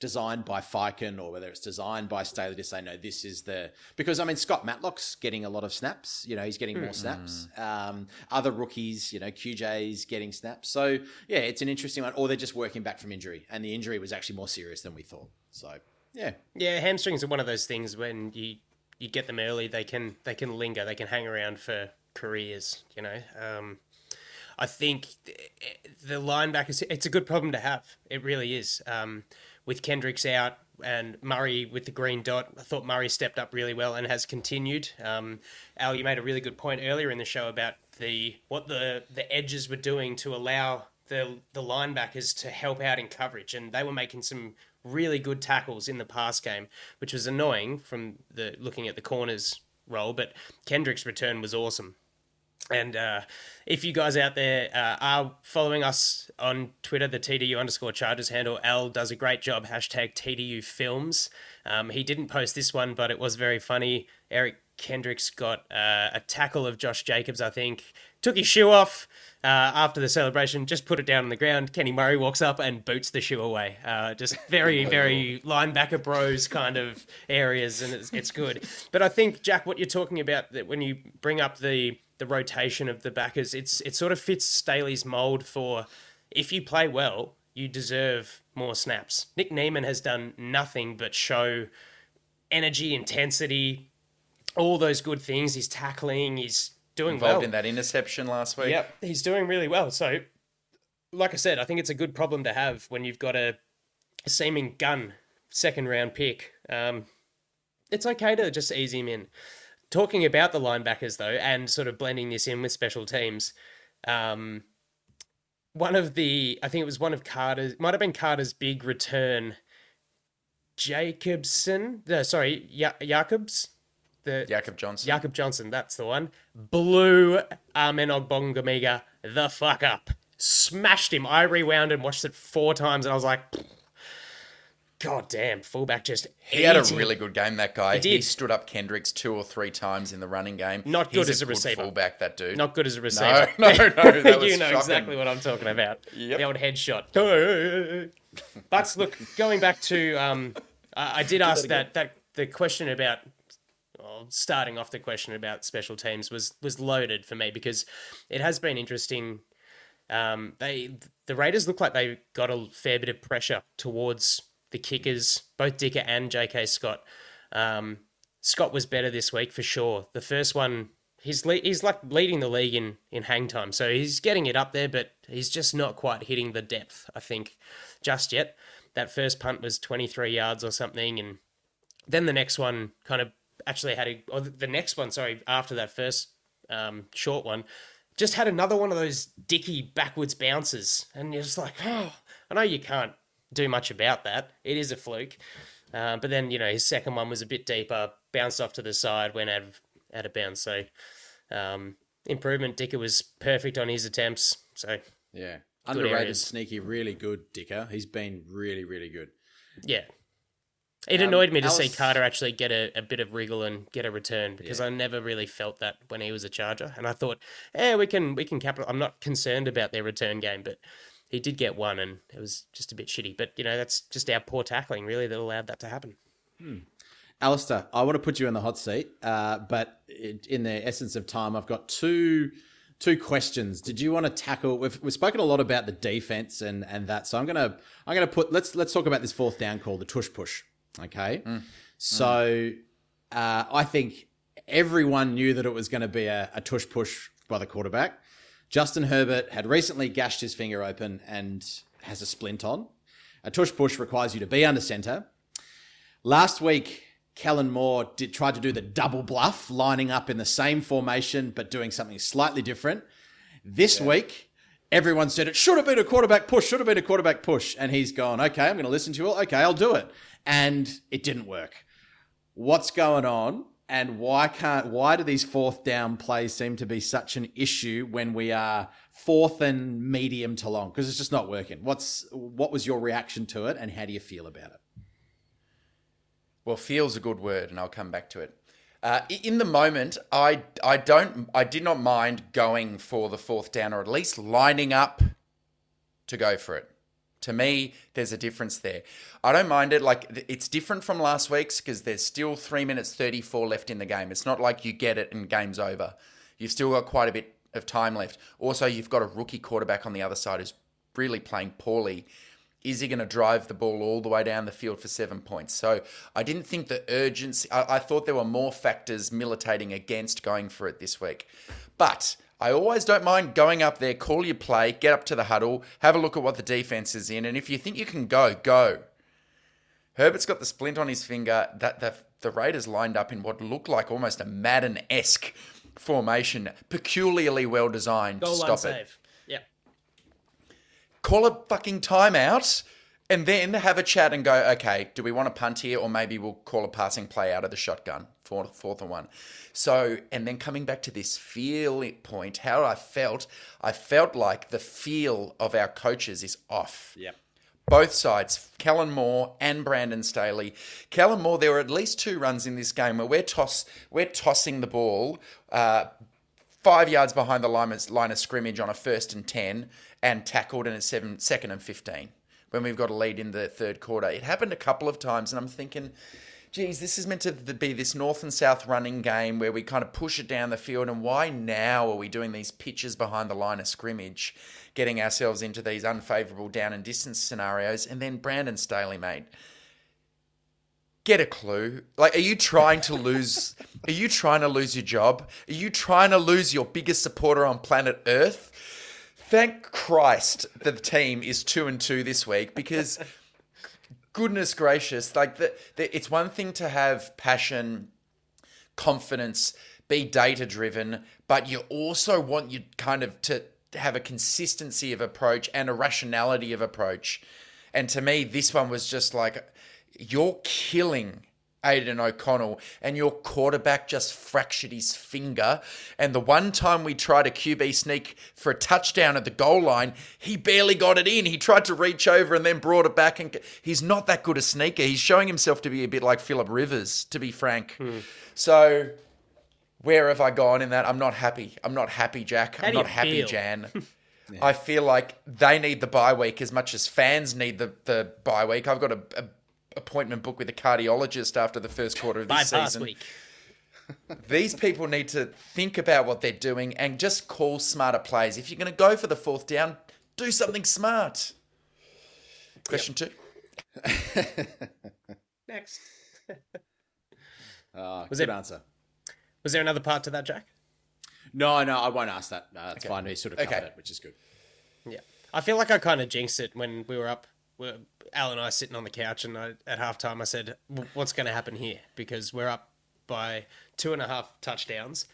designed by Ficken or whether it's designed by Staley to say no, this is the because I mean Scott Matlock's getting a lot of snaps. You know, he's getting more snaps. Um, other rookies, you know, QJ's getting snaps. So yeah, it's an interesting one. Or they're just working back from injury, and the injury was actually more serious than we thought. So yeah, Yeah, hamstrings are one of those things when you you get them early, they can they can linger, they can hang around for careers. You know, um, I think the linebackers. It's a good problem to have. It really is. Um, with Kendricks out and Murray with the green dot, I thought Murray stepped up really well and has continued. Um, Al, you made a really good point earlier in the show about the what the the edges were doing to allow the the linebackers to help out in coverage, and they were making some really good tackles in the pass game, which was annoying from the looking at the corners role. But Kendrick's return was awesome. And uh, if you guys out there uh, are following us on Twitter, the TDU underscore Chargers handle, Al does a great job. Hashtag TDU Films. Um, he didn't post this one, but it was very funny. Eric Kendricks got uh, a tackle of Josh Jacobs, I think. Took his shoe off uh, after the celebration, just put it down on the ground. Kenny Murray walks up and boots the shoe away. Uh, just [LAUGHS] very, very linebacker bros kind of areas, and it's, it's good. But I think, Jack, what you're talking about, that when you bring up the the rotation of the backers, it's it sort of fits Staley's mold for if you play well, you deserve more snaps. Nick Niemann has done nothing but show energy, intensity, all those good things. He's tackling, he's doing Involved well. in that interception last week. Yep, he's doing really well. So, like I said, I think it's a good problem to have when you've got a, a seeming gun second round pick. Um, it's okay to just ease him in. Talking about the linebackers though, and sort of blending this in with special teams, um, one of the I think it was one of Carter's might have been Carter's big return. Jacobson, no, sorry, ja- Jacobs, the Jakob Johnson. Jakob Johnson, that's the one. Blew Amen Ogbongbemiga the fuck up. Smashed him. I rewound and watched it four times and I was like, God damn, fullback just He had a him. really good game, that guy. He, did. stood up Kendricks two or three times in the running game. Not good He's as a good receiver. fullback, that dude. Not good as a receiver. [LAUGHS] no, no, that [LAUGHS] was you know shocking. exactly what I'm talking about. Yep. The old headshot. [LAUGHS] but look, going back to, um, I, I did ask that, that the question about well, starting off the question about special teams was was loaded for me because it has been interesting. Um, they the Raiders look like they got a fair bit of pressure towards the kickers, both Dicker and J.K. Scott. Um, Scott was better this week for sure. The first one, he's le- he's like leading the league in in hang time, so he's getting it up there, but he's just not quite hitting the depth. I think just yet. That first punt was 23 yards or something, and then the next one kind of actually had a, or the next one, sorry, after that first um, short one, just had another one of those dicky backwards bounces, and you're just like, oh, I know you can't do much about that. It is a fluke, uh, but then you know his second one was a bit deeper, bounced off to the side, went out of out of bounds. So um, improvement. Dicker was perfect on his attempts. So Yeah. Underrated, areas. sneaky, really good Dicker. He's been really, really good. yeah. It Um, annoyed me to see Carter actually get a, a bit of wriggle and get a return because I never really felt that when he was a Charger, and I thought, eh, we can we can capital. I'm not concerned about their return game, but he did get one, and it was just a bit shitty. But you know, that's just our poor tackling really that allowed that to happen. Alistair, I want to put you in the hot seat, uh, but it, in the essence of time, I've got two two questions. Did you want to tackle? We've, we've spoken a lot about the defense and and that, so I'm gonna I'm gonna put let's let's talk about this fourth down call, the tush push. Okay, so uh, I think everyone knew that it was going to be a, a tush push by the quarterback. Justin Herbert had recently gashed his finger open and has a splint on. A tush push requires you to be under center. Last week, Kellen Moore did try to do the double bluff, lining up in the same formation but doing something slightly different. This week, everyone said it should have been a quarterback push, should have been a quarterback push, and he's gone. Okay, I'm going to listen to you all. Okay, I'll do it, and it didn't work. What's going on? And why can't why do these fourth down plays seem to be such an issue when we are fourth and medium to long? Because it's just not working. What's what was your reaction to it, and how do you feel about it? Well, feels a good word, and I'll come back to it. Uh, in the moment, I I don't I did not mind going for the fourth down, or at least lining up to go for it. To me, there's a difference there. I don't mind it. Like it's different from last week's because there's still three minutes thirty four left in the game. It's not like you get it and game's over. You've still got quite a bit of time left. Also, you've got a rookie quarterback on the other side who's really playing poorly. Is he going to drive the ball all the way down the field for seven points? So I didn't think the urgency. I, I thought there were more factors militating against going for it this week. But I always don't mind going up there, call your play, get up to the huddle, have a look at what the defense is in, and if you think you can go, go. Herbert's got the splint on his finger. That the the Raiders lined up in what looked like almost a Madden esque formation, peculiarly well designed Goal to stop it save. Yeah. call a fucking timeout and then have a chat and go, okay, do we want to punt here or maybe we'll call a passing play out of the shotgun, fourth, fourth and one. So, and then coming back to this feel point, how I felt, I felt like the feel of our coaches is off. Yep. Both sides, Kellen Moore and Brandon Staley. Kellen Moore, there were at least two runs in this game where we're toss, we're tossing the ball uh, five yards behind the line of, line of scrimmage on a first and 10 and tackled in a seven, second and 15 when we've got a lead in the third quarter. It happened a couple of times, and I'm thinking, geez, this is meant to be this north and south running game where we kind of push it down the field, and why now are we doing these pitches behind the line of scrimmage, getting ourselves into these unfavourable down and distance scenarios? And then Brandon Staley, mate, get a clue. Like, are you trying to lose? are you trying to lose your job? Are you trying to lose your biggest supporter on planet Earth? Thank Christ the team is two and two this week because, [LAUGHS] goodness gracious, like the, the, it's one thing to have passion, confidence, be data driven, but you also want you kind of to have a consistency of approach and a rationality of approach. And to me, this one was just like you're killing Aidan O'Connell, and your quarterback just fractured his finger. And the one time we tried a QB sneak for a touchdown at the goal line, he barely got it in. He tried to reach over and then brought it back. And he's not that good a sneaker. He's showing himself to be a bit like Philip Rivers, to be frank. Hmm. So. Where have I gone in that? I'm not happy. I'm not happy, Jack. How I'm not happy, feel? Jan. [LAUGHS] I feel like they need the bye week as much as fans need the, the bye week. I've got a, a appointment book with a cardiologist after the first quarter of this Bypass season. week. [LAUGHS] These people need to think about what they're doing and just call smarter plays. If you're going to go for the fourth down, do something smart. Question two. [LAUGHS] Next. Uh, [LAUGHS] Was good it- answer. Was there another part to that, Jack? No, no, I won't ask that. No, that's fine. We sort of covered Okay. it, which is good. Yeah. I feel like I kind of jinxed it when we were up. Al and I sitting on the couch, and I, at halftime I said, "What's going to happen here?" Because we're up by two and a half touchdowns.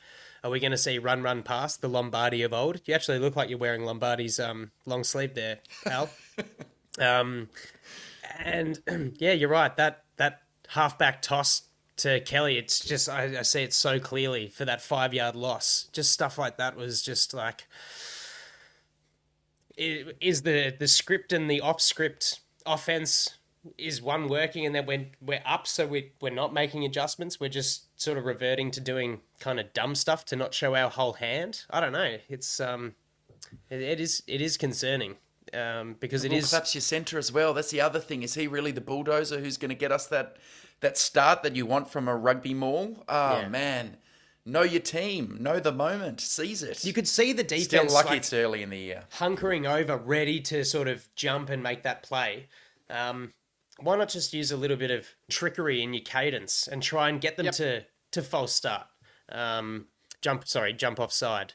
Are we going to see run, run past the Lombardi of old? You actually look like you're wearing Lombardi's um, long sleeve there, Al. [LAUGHS] um, and [CLEARS THROAT] yeah, you're right. That that halfback toss to Kelley, it's just I, I see it so clearly for that five yard loss. Just stuff like that was just like is the the script and the off script offense is one working and then we're we're up so we we're not making adjustments we're just sort of reverting to doing kind of dumb stuff to not show our whole hand i don't know it's um it, it is it is concerning um because it Well, is perhaps your centre as well. That's the other thing. Is he really the bulldozer who's going to get us that that start that you want from a rugby mall Oh Yeah. man, know your team, know the moment, seize it. you could see the defense still defense lucky like, it's early in the year. hunkering over, ready to sort of jump and make that play. Um, why not just use a little bit of trickery in your cadence and try and get them to to false start, um, jump sorry, jump offside,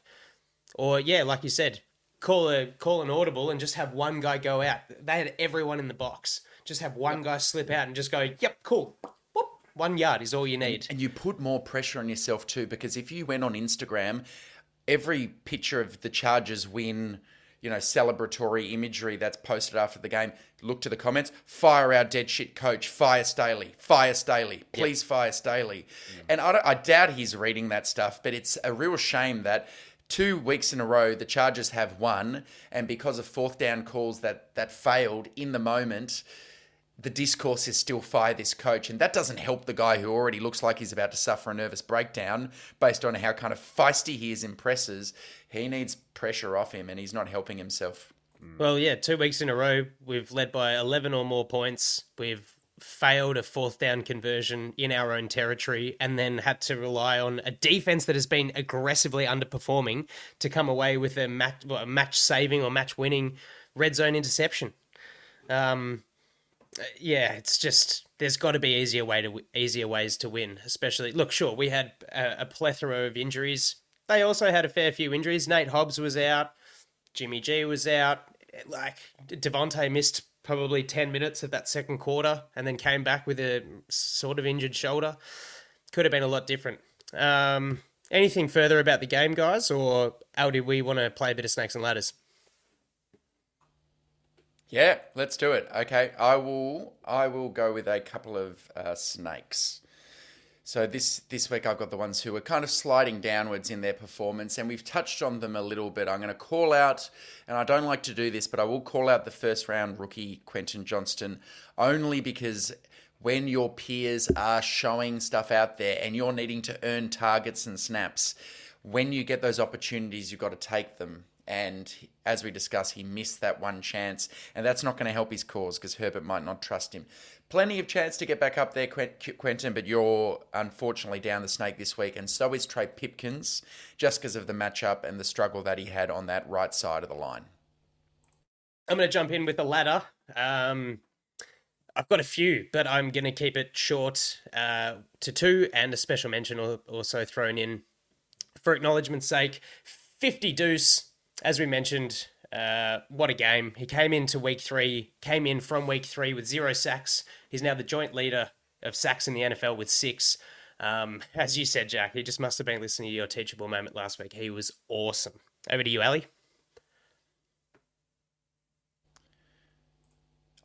or yeah, like you said, call a call an audible and just have one guy go out. They had everyone in the box. Just have one guy slip out and just go, yep, cool. One yard is all you need. And you put more pressure on yourself too, because if you went on Instagram, every picture of the Chargers win, you know, celebratory imagery that's posted after the game, look to the comments, fire our dead shit coach, fire Staley, fire Staley, please fire Staley. And I, don't, I doubt he's reading that stuff, but it's a real shame that two weeks in a row the Chargers have won, and because of fourth down calls that that failed in the moment, the discourse is still fire this coach, and that doesn't help the guy who already looks like he's about to suffer a nervous breakdown based on how kind of feisty he is in presses. He needs pressure off him, and he's not helping himself. Well, yeah, two weeks in a row, we've led by 11 or more points. We've failed a fourth down conversion in our own territory and then had to rely on a defense that has been aggressively underperforming to come away with a match, well, a match saving or match winning red zone interception. Um, yeah, it's just there's got to be easier way to easier ways to win. Especially, look, sure, we had a, a plethora of injuries. They also had a fair few injuries. Nate Hobbs was out. Jimmy G was out. Like Davante missed probably ten minutes of that second quarter, and then came back with a sort of injured shoulder. Could have been a lot different. Um, anything further about the game, guys, or how do we want to play a bit of snakes and ladders? Yeah, let's do it. Okay, I will. I will go with a couple of uh, snakes. So this this week I've got the ones who are kind of sliding downwards in their performance, and we've touched on them a little bit. I'm going to call out, and I don't like to do this, but I will call out the first round rookie Quentin Johnston, only because when your peers are showing stuff out there and you're needing to earn targets and snaps, when you get those opportunities, you've got to take them. And as we discuss, he missed that one chance, and that's not going to help his cause because Herbert might not trust him. Plenty of chance to get back up there, Quentin, but you're unfortunately down the snake this week, and so is Trey Pipkins, just because of the matchup and the struggle that he had on that right side of the line. I'm going to jump in with the ladder. Um, I've got a few, but I'm going to keep it short uh, to two, and a special mention also thrown in for acknowledgement's sake. 50 deuce, as we mentioned. Uh, what a game. He came into week three, came in from week three with zero sacks. He's now the joint leader of sacks in the NFL with six. Um, as you said, Jack, he just must have been listening to your teachable moment last week. He was awesome. Over to you, Ali.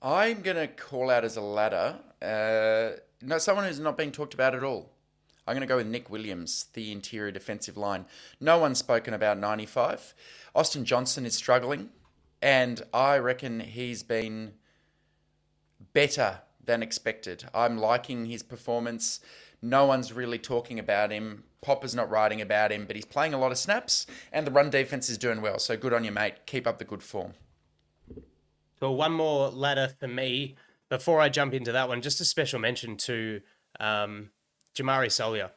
I'm going to call out as a ladder, uh, no, someone who's not being talked about at all. I'm going to go with Nick Williams, the interior defensive line. No one's spoken about 95. Austin Johnson is struggling, and I reckon he's been better than expected. I'm liking his performance. No one's really talking about him. Popper's not writing about him, but he's playing a lot of snaps, and the run defense is doing well. So good on you, mate. Keep up the good form. Well, one more ladder for me before I jump into that one. Just a special mention to um, Jamaree Salyer.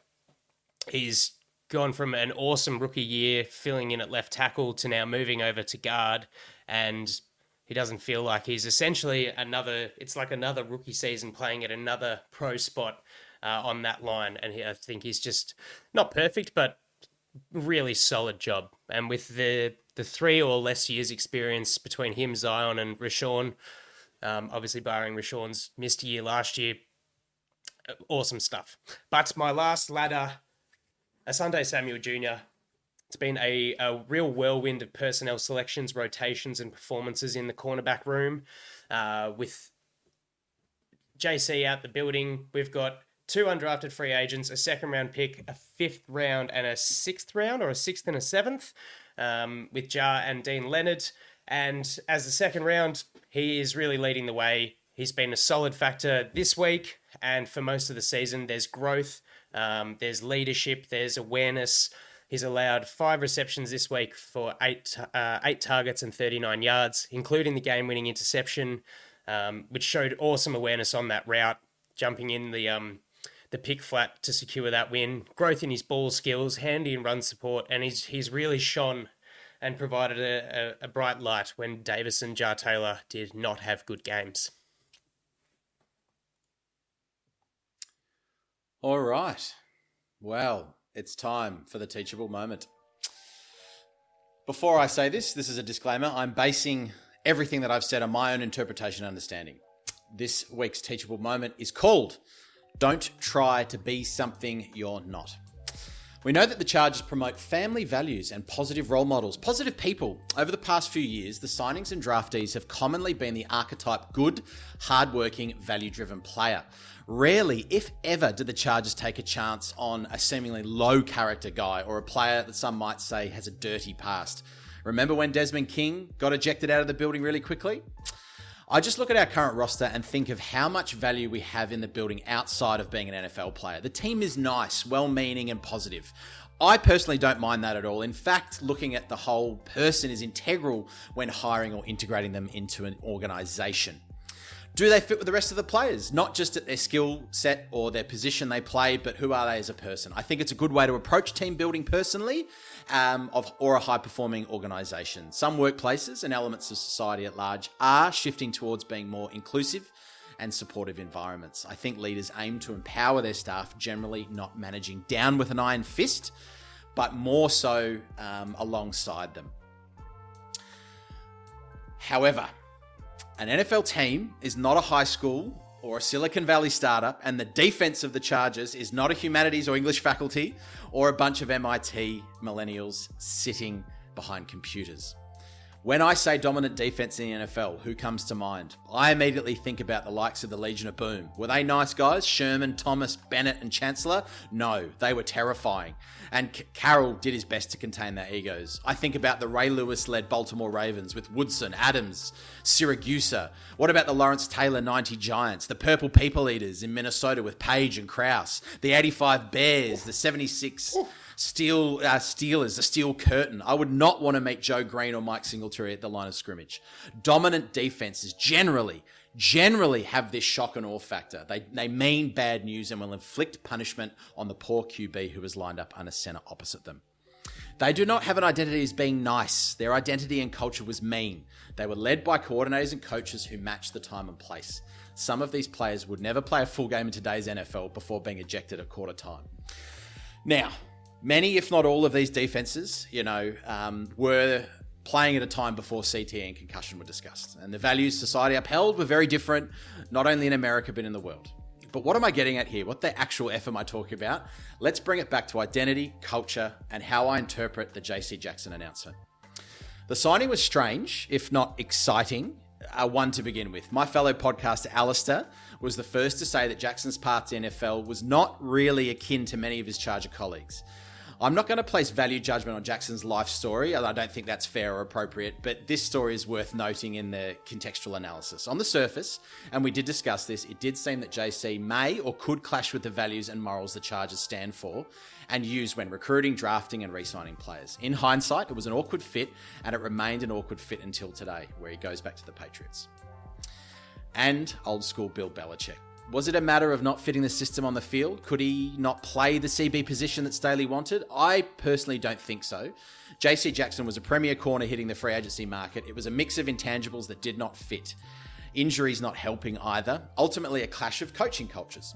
He's gone from an awesome rookie year filling in at left tackle to now moving over to guard and He doesn't feel like he's essentially another. It's like another rookie season playing at another pro spot uh, on that line, and he, I think he's just not perfect, but really solid job. And with the the three or less years experience between him, Zion, and Rashawn, um, obviously barring Rashawn's missed year last year, awesome stuff. But my last ladder, Asante Samuel Jr. It's been a, a real whirlwind of personnel selections, rotations, and performances in the cornerback room. Uh, with JC out the building, we've got two undrafted free agents, a second round pick, a fifth round, and a sixth round, or a sixth and a seventh, um, with Jar and Deane Leonard. And as the second round, he is really leading the way. He's been a solid factor this week and for most of the season. There's growth, um, there's leadership, there's awareness. He's allowed five receptions this week for eight uh, eight targets and 39 yards, including the game-winning interception, um, which showed awesome awareness on that route, jumping in the um, the pick flat to secure that win. Growth in his ball skills, handy in run support, and he's he's really shone and provided a, a, a bright light when Davis and Ja'Sir Taylor did not have good games. All right. Well, it's time for the teachable moment. Before I say this, this is a disclaimer. I'm basing everything that I've said on my own interpretation and understanding. This week's teachable moment is called Don't Try to Be Something You're Not. We know that the charges promote family values and positive role models, positive people. Over the past few years, the signings and draftees have commonly been the archetype good, hardworking, value driven player. Rarely, if ever, do the Chargers take a chance on a seemingly low character guy or a player that some might say has a dirty past. Remember when Desmond King got ejected out of the building really quickly? I just look at our current roster and think of how much value we have in the building outside of being an NFL player. The team is nice, well meaning, and positive. I personally don't mind that at all. In fact, looking at the whole person is integral when hiring or integrating them into an organization. Do they fit with the rest of the players? Not just at their skill set or their position they play, but who are they as a person? I think it's a good way to approach team building personally um, of, or a high performing organization. Some workplaces and elements of society at large are shifting towards being more inclusive and supportive environments. I think leaders aim to empower their staff, generally not managing down with an iron fist, but more so um, alongside them. However, an NFL team is not a high school or a Silicon Valley startup, and the defense of the Chargers is not a humanities or English faculty or a bunch of MIT millennials sitting behind computers. When I say dominant defense in the NFL, who comes to mind? I immediately think about the likes of the Legion of Boom. Were they nice guys? Sherman, Thomas, Bennett, and Chancellor? No, they were terrifying. And C- Carroll did his best to contain their egos. I think about the Ray Lewis led Baltimore Ravens with Woodson, Adams, Siragusa. What about the Lawrence Taylor 90 Giants? The Purple People Eaters in Minnesota with Page and Kraus? The 85 Bears, the 76 steel uh, Steelers, the steel curtain. I would not want to meet Joe Greene or Mike Singletary at the line of scrimmage. Dominant defenses generally, generally have this shock and awe factor. They, they mean bad news and will inflict punishment on the poor QB who is lined up under a center opposite them. They do not have an identity as being nice. Their identity and culture was mean. They were led by coordinators and coaches who matched the time and place. Some of these players would never play a full game in today's NFL before being ejected at quarter time. Now, many, if not all, of these defenses, you know, um, were playing at a time before CTE and concussion were discussed. And the values society upheld were very different, not only in America, but in the world. But what am I getting at here? What the actual F am I talking about? Let's bring it back to identity, culture, and how I interpret the JC Jackson announcement. The signing was strange, if not exciting, uh, one to begin with. My fellow podcaster Alistair was the first to say that Jackson's path to NFL was not really akin to many of his Charger colleagues. I'm not going to place value judgment on Jackson's life story. I don't think that's fair or appropriate, but this story is worth noting in the contextual analysis. On the surface, and we did discuss this, it did seem that JC may or could clash with the values and morals the Chargers stand for and use when recruiting, drafting, and re signing players. In hindsight, it was an awkward fit, and it remained an awkward fit until today, where he goes back to the Patriots. And old school Bill Belichick. Was it a matter of not fitting the system on the field? Could he not play the CB position that Staley wanted? I personally don't think so. JC Jackson was a premier corner hitting the free agency market. It was a mix of intangibles that did not fit. Injuries not helping either. Ultimately, a clash of coaching cultures.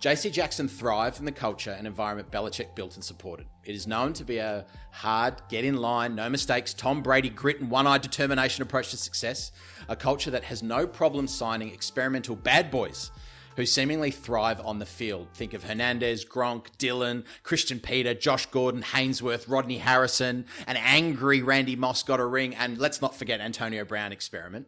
JC Jackson thrived in the culture and environment Belichick built and supported. It is known to be a hard, get in line, no mistakes, Tom Brady grit and one eyed determination approach to success. A culture that has no problem signing experimental bad boys who seemingly thrive on the field. Think of Hernandez, Gronk, Dillon, Christian Peter, Josh Gordon, Haynesworth, Rodney Harrison, an angry Randy Moss got a ring, and let's not forget Antonio Brown experiment.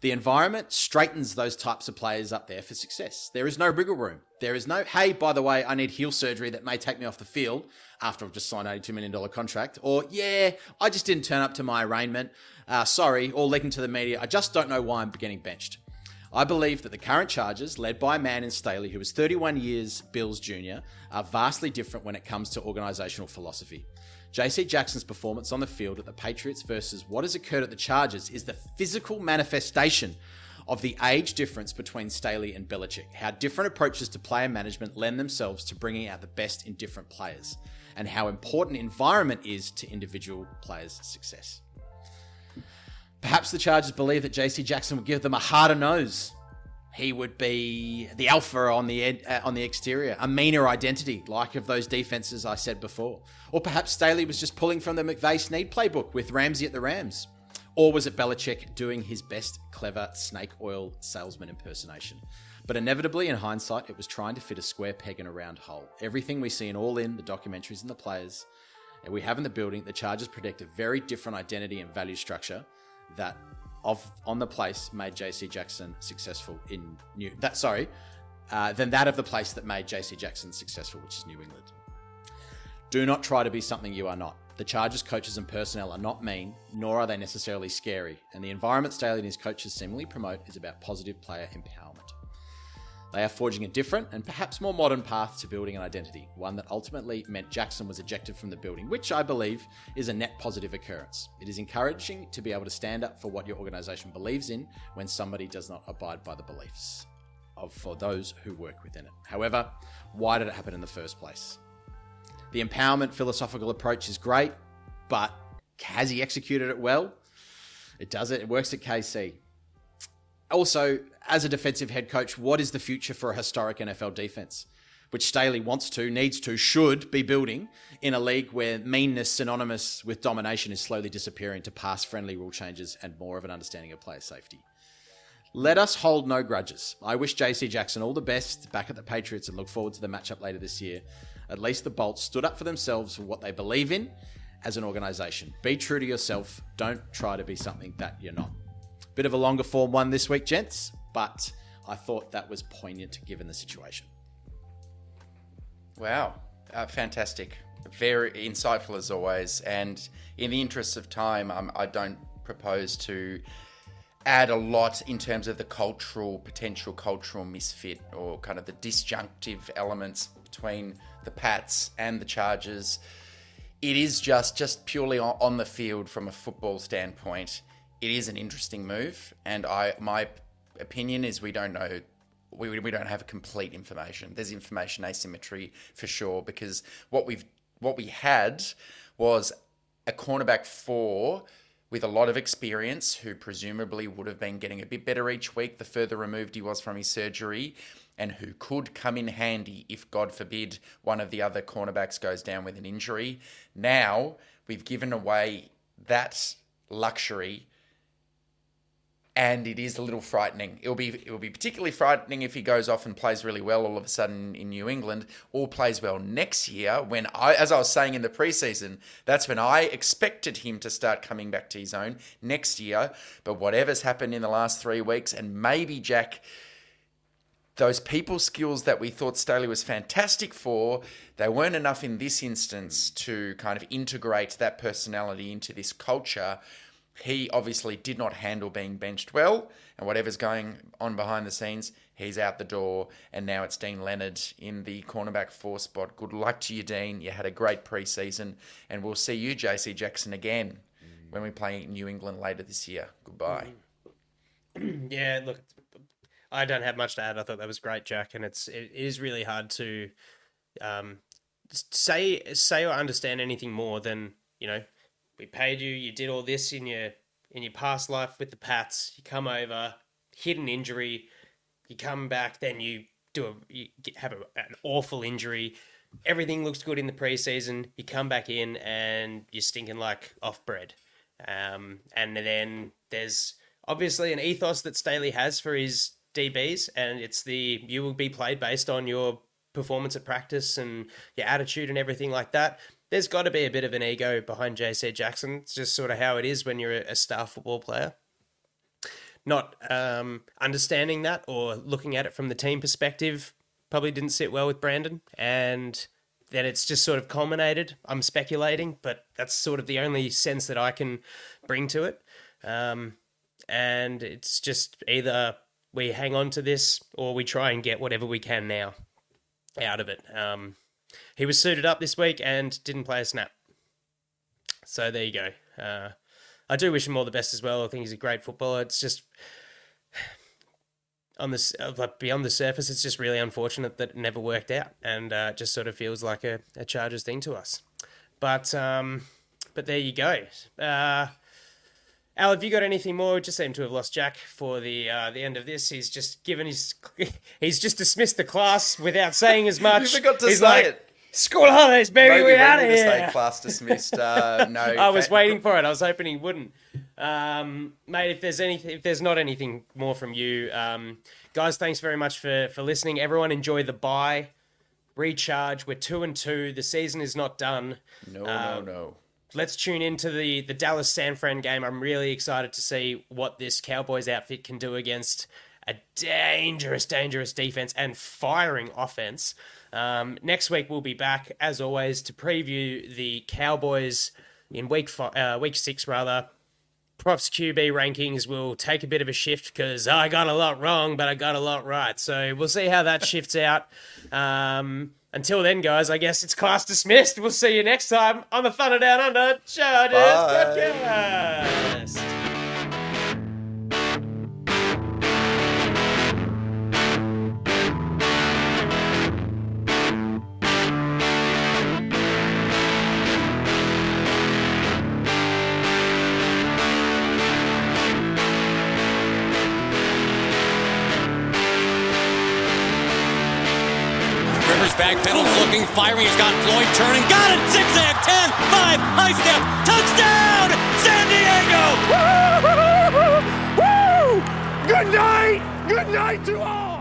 The environment straightens those types of players up there for success. There is no wriggle room. There is no, hey, by the way, I need heel surgery that may take me off the field after I've just signed an $82 million contract. Or, yeah, I just didn't turn up to my arraignment. Uh, sorry, or leaking to the media. I just don't know why I'm getting benched. I believe that the current charges, led by a man in Staley who was 31 years Bills Jr., are vastly different when it comes to organisational philosophy. JC Jackson's performance on the field at the Patriots versus what has occurred at the Chargers is the physical manifestation of the age difference between Staley and Belichick, how different approaches to player management lend themselves to bringing out the best in different players, and how important environment is to individual players' success. Perhaps the Chargers believe that JC Jackson will give them a harder nose he would be the alpha on the ed, uh, on the exterior, a meaner identity, like of those defenses I said before. Or perhaps Staley was just pulling from the McVay Snead playbook with Ramsey at the Rams. Or was it Belichick doing his best clever snake oil salesman impersonation? But inevitably, in hindsight, it was trying to fit a square peg in a round hole. Everything we see in All In, the documentaries and the players, and we have in the building, the Chargers predict a very different identity and value structure that of on the place made JC Jackson successful in New that sorry uh, than that of the place that made JC Jackson successful, which is New England. Do not try to be something you are not. The Chargers coaches and personnel are not mean, nor are they necessarily scary, and the environment Staley and his coaches seemingly promote is about positive player empowerment. They are forging a different and perhaps more modern path to building an identity, one that ultimately meant Jackson was ejected from the building, which I believe is a net positive occurrence. It is encouraging to be able to stand up for what your organization believes in when somebody does not abide by the beliefs of for those who work within it. However, why did it happen in the first place? The empowerment philosophical approach is great, but has he executed it well? It does it. It works at KC also, as a defensive head coach, what is the future for a historic NFL defense? Which Staley wants to, needs to, should be building in a league where meanness synonymous with domination is slowly disappearing to pass friendly rule changes and more of an understanding of player safety. Let us hold no grudges. I wish JC Jackson all the best back at the Patriots and look forward to the matchup later this year. At least the Bolts stood up for themselves for what they believe in as an organization. Be true to yourself. Don't try to be something that you're not. Bit of a longer form one this week, gents, but I thought that was poignant given the situation. Wow, uh, fantastic. Very insightful as always. And in the interest of time, um, I don't propose to add a lot in terms of the cultural, potential cultural misfit or kind of the disjunctive elements between the Pats and the Chargers. It is just just purely on the field from a football standpoint it is an interesting move, and I my opinion is we don't know. We, we don't have complete information. There's information asymmetry for sure because what we've what we had was a cornerback four with a lot of experience who presumably would have been getting a bit better each week the further removed he was from his surgery and who could come in handy if God forbid one of the other cornerbacks goes down with an injury. Now we've given away that luxury and it is a little frightening. It'll be it will be particularly frightening if he goes off and plays really well all of a sudden in New England, or plays well next year. When I, as I was saying in the preseason, that's when I expected him to start coming back to his own next year. But whatever's happened in the last three weeks, and maybe Jack. Those people skills that we thought Staley was fantastic for, they weren't enough in this instance to kind of integrate that personality into this culture he obviously did not handle being benched well, and whatever's going on behind the scenes, he's out the door. And now it's Deane Leonard in the cornerback four spot. Good luck to you, Deane. You had a great preseason, and we'll see you, JC Jackson, again when we play New England later this year. Goodbye. [CLEARS THROAT] yeah, look, I don't have much to add. I thought that was great, Jack, and it's it is really hard to um, say say or understand anything more than you know. We paid you. You did all this in your in your past life with the Pats. You come over, hit an injury. You come back, then you do a you have a, an awful injury. Everything looks good in the preseason. You come back in and you're stinking like off bread. Um, and then there's obviously an ethos that Staley has for his DBs, and it's the you will be played based on your performance at practice and your attitude and everything like that. There's got to be a bit of an ego behind JC Jackson. It's just sort of how it is when you're a star football player. Not um, understanding that or looking at it from the team perspective probably didn't sit well with Brandon, and then it's just sort of culminated. I'm speculating, but that's sort of the only sense that I can bring to it. Um, and it's just either we hang on to this or we try and get whatever we can now out of it. Um, he was suited up this week and didn't play a snap. So there you go. Uh, I do wish him all the best as well. I think he's a great footballer. It's just [SIGHS] on this uh, beyond the surface, it's just really unfortunate that it never worked out, and uh, just sort of feels like a, a Chargers thing to us. But um, but there you go. Uh, Al, have you got anything more? We just seem to have lost Jack for the uh, the end of this. He's just given his [LAUGHS] he's just dismissed the class without saying as much. you forgot to he's say like, it. School holidays, baby, we're out of here. class dismissed. Uh, [LAUGHS] no, I was waiting for it. I was hoping he wouldn't. Um, mate, if there's anything, if there's not anything more from you, um, guys, thanks very much for for listening. Everyone, enjoy the bye, recharge. We're two and two. The season is not done. No, no, no. Let's tune into the the Dallas San Fran game. I'm really excited to see what this Cowboys outfit can do against a dangerous, dangerous defense and firing offense. Um, next week we'll be back as always to preview the Cowboys in week fi- uh, week six rather. Props QB rankings will take a bit of a shift because I got a lot wrong, but I got a lot right. So we'll see how that shifts out. Um, until then, guys, I guess it's class dismissed. We'll see you next time on the Thunder Down Under Chargers Bye. podcast. Firing. He's got Floyd turning. Got it! Zigzag 10, 5, high step, touchdown! San Diego! Woo! Good night! Good night to all!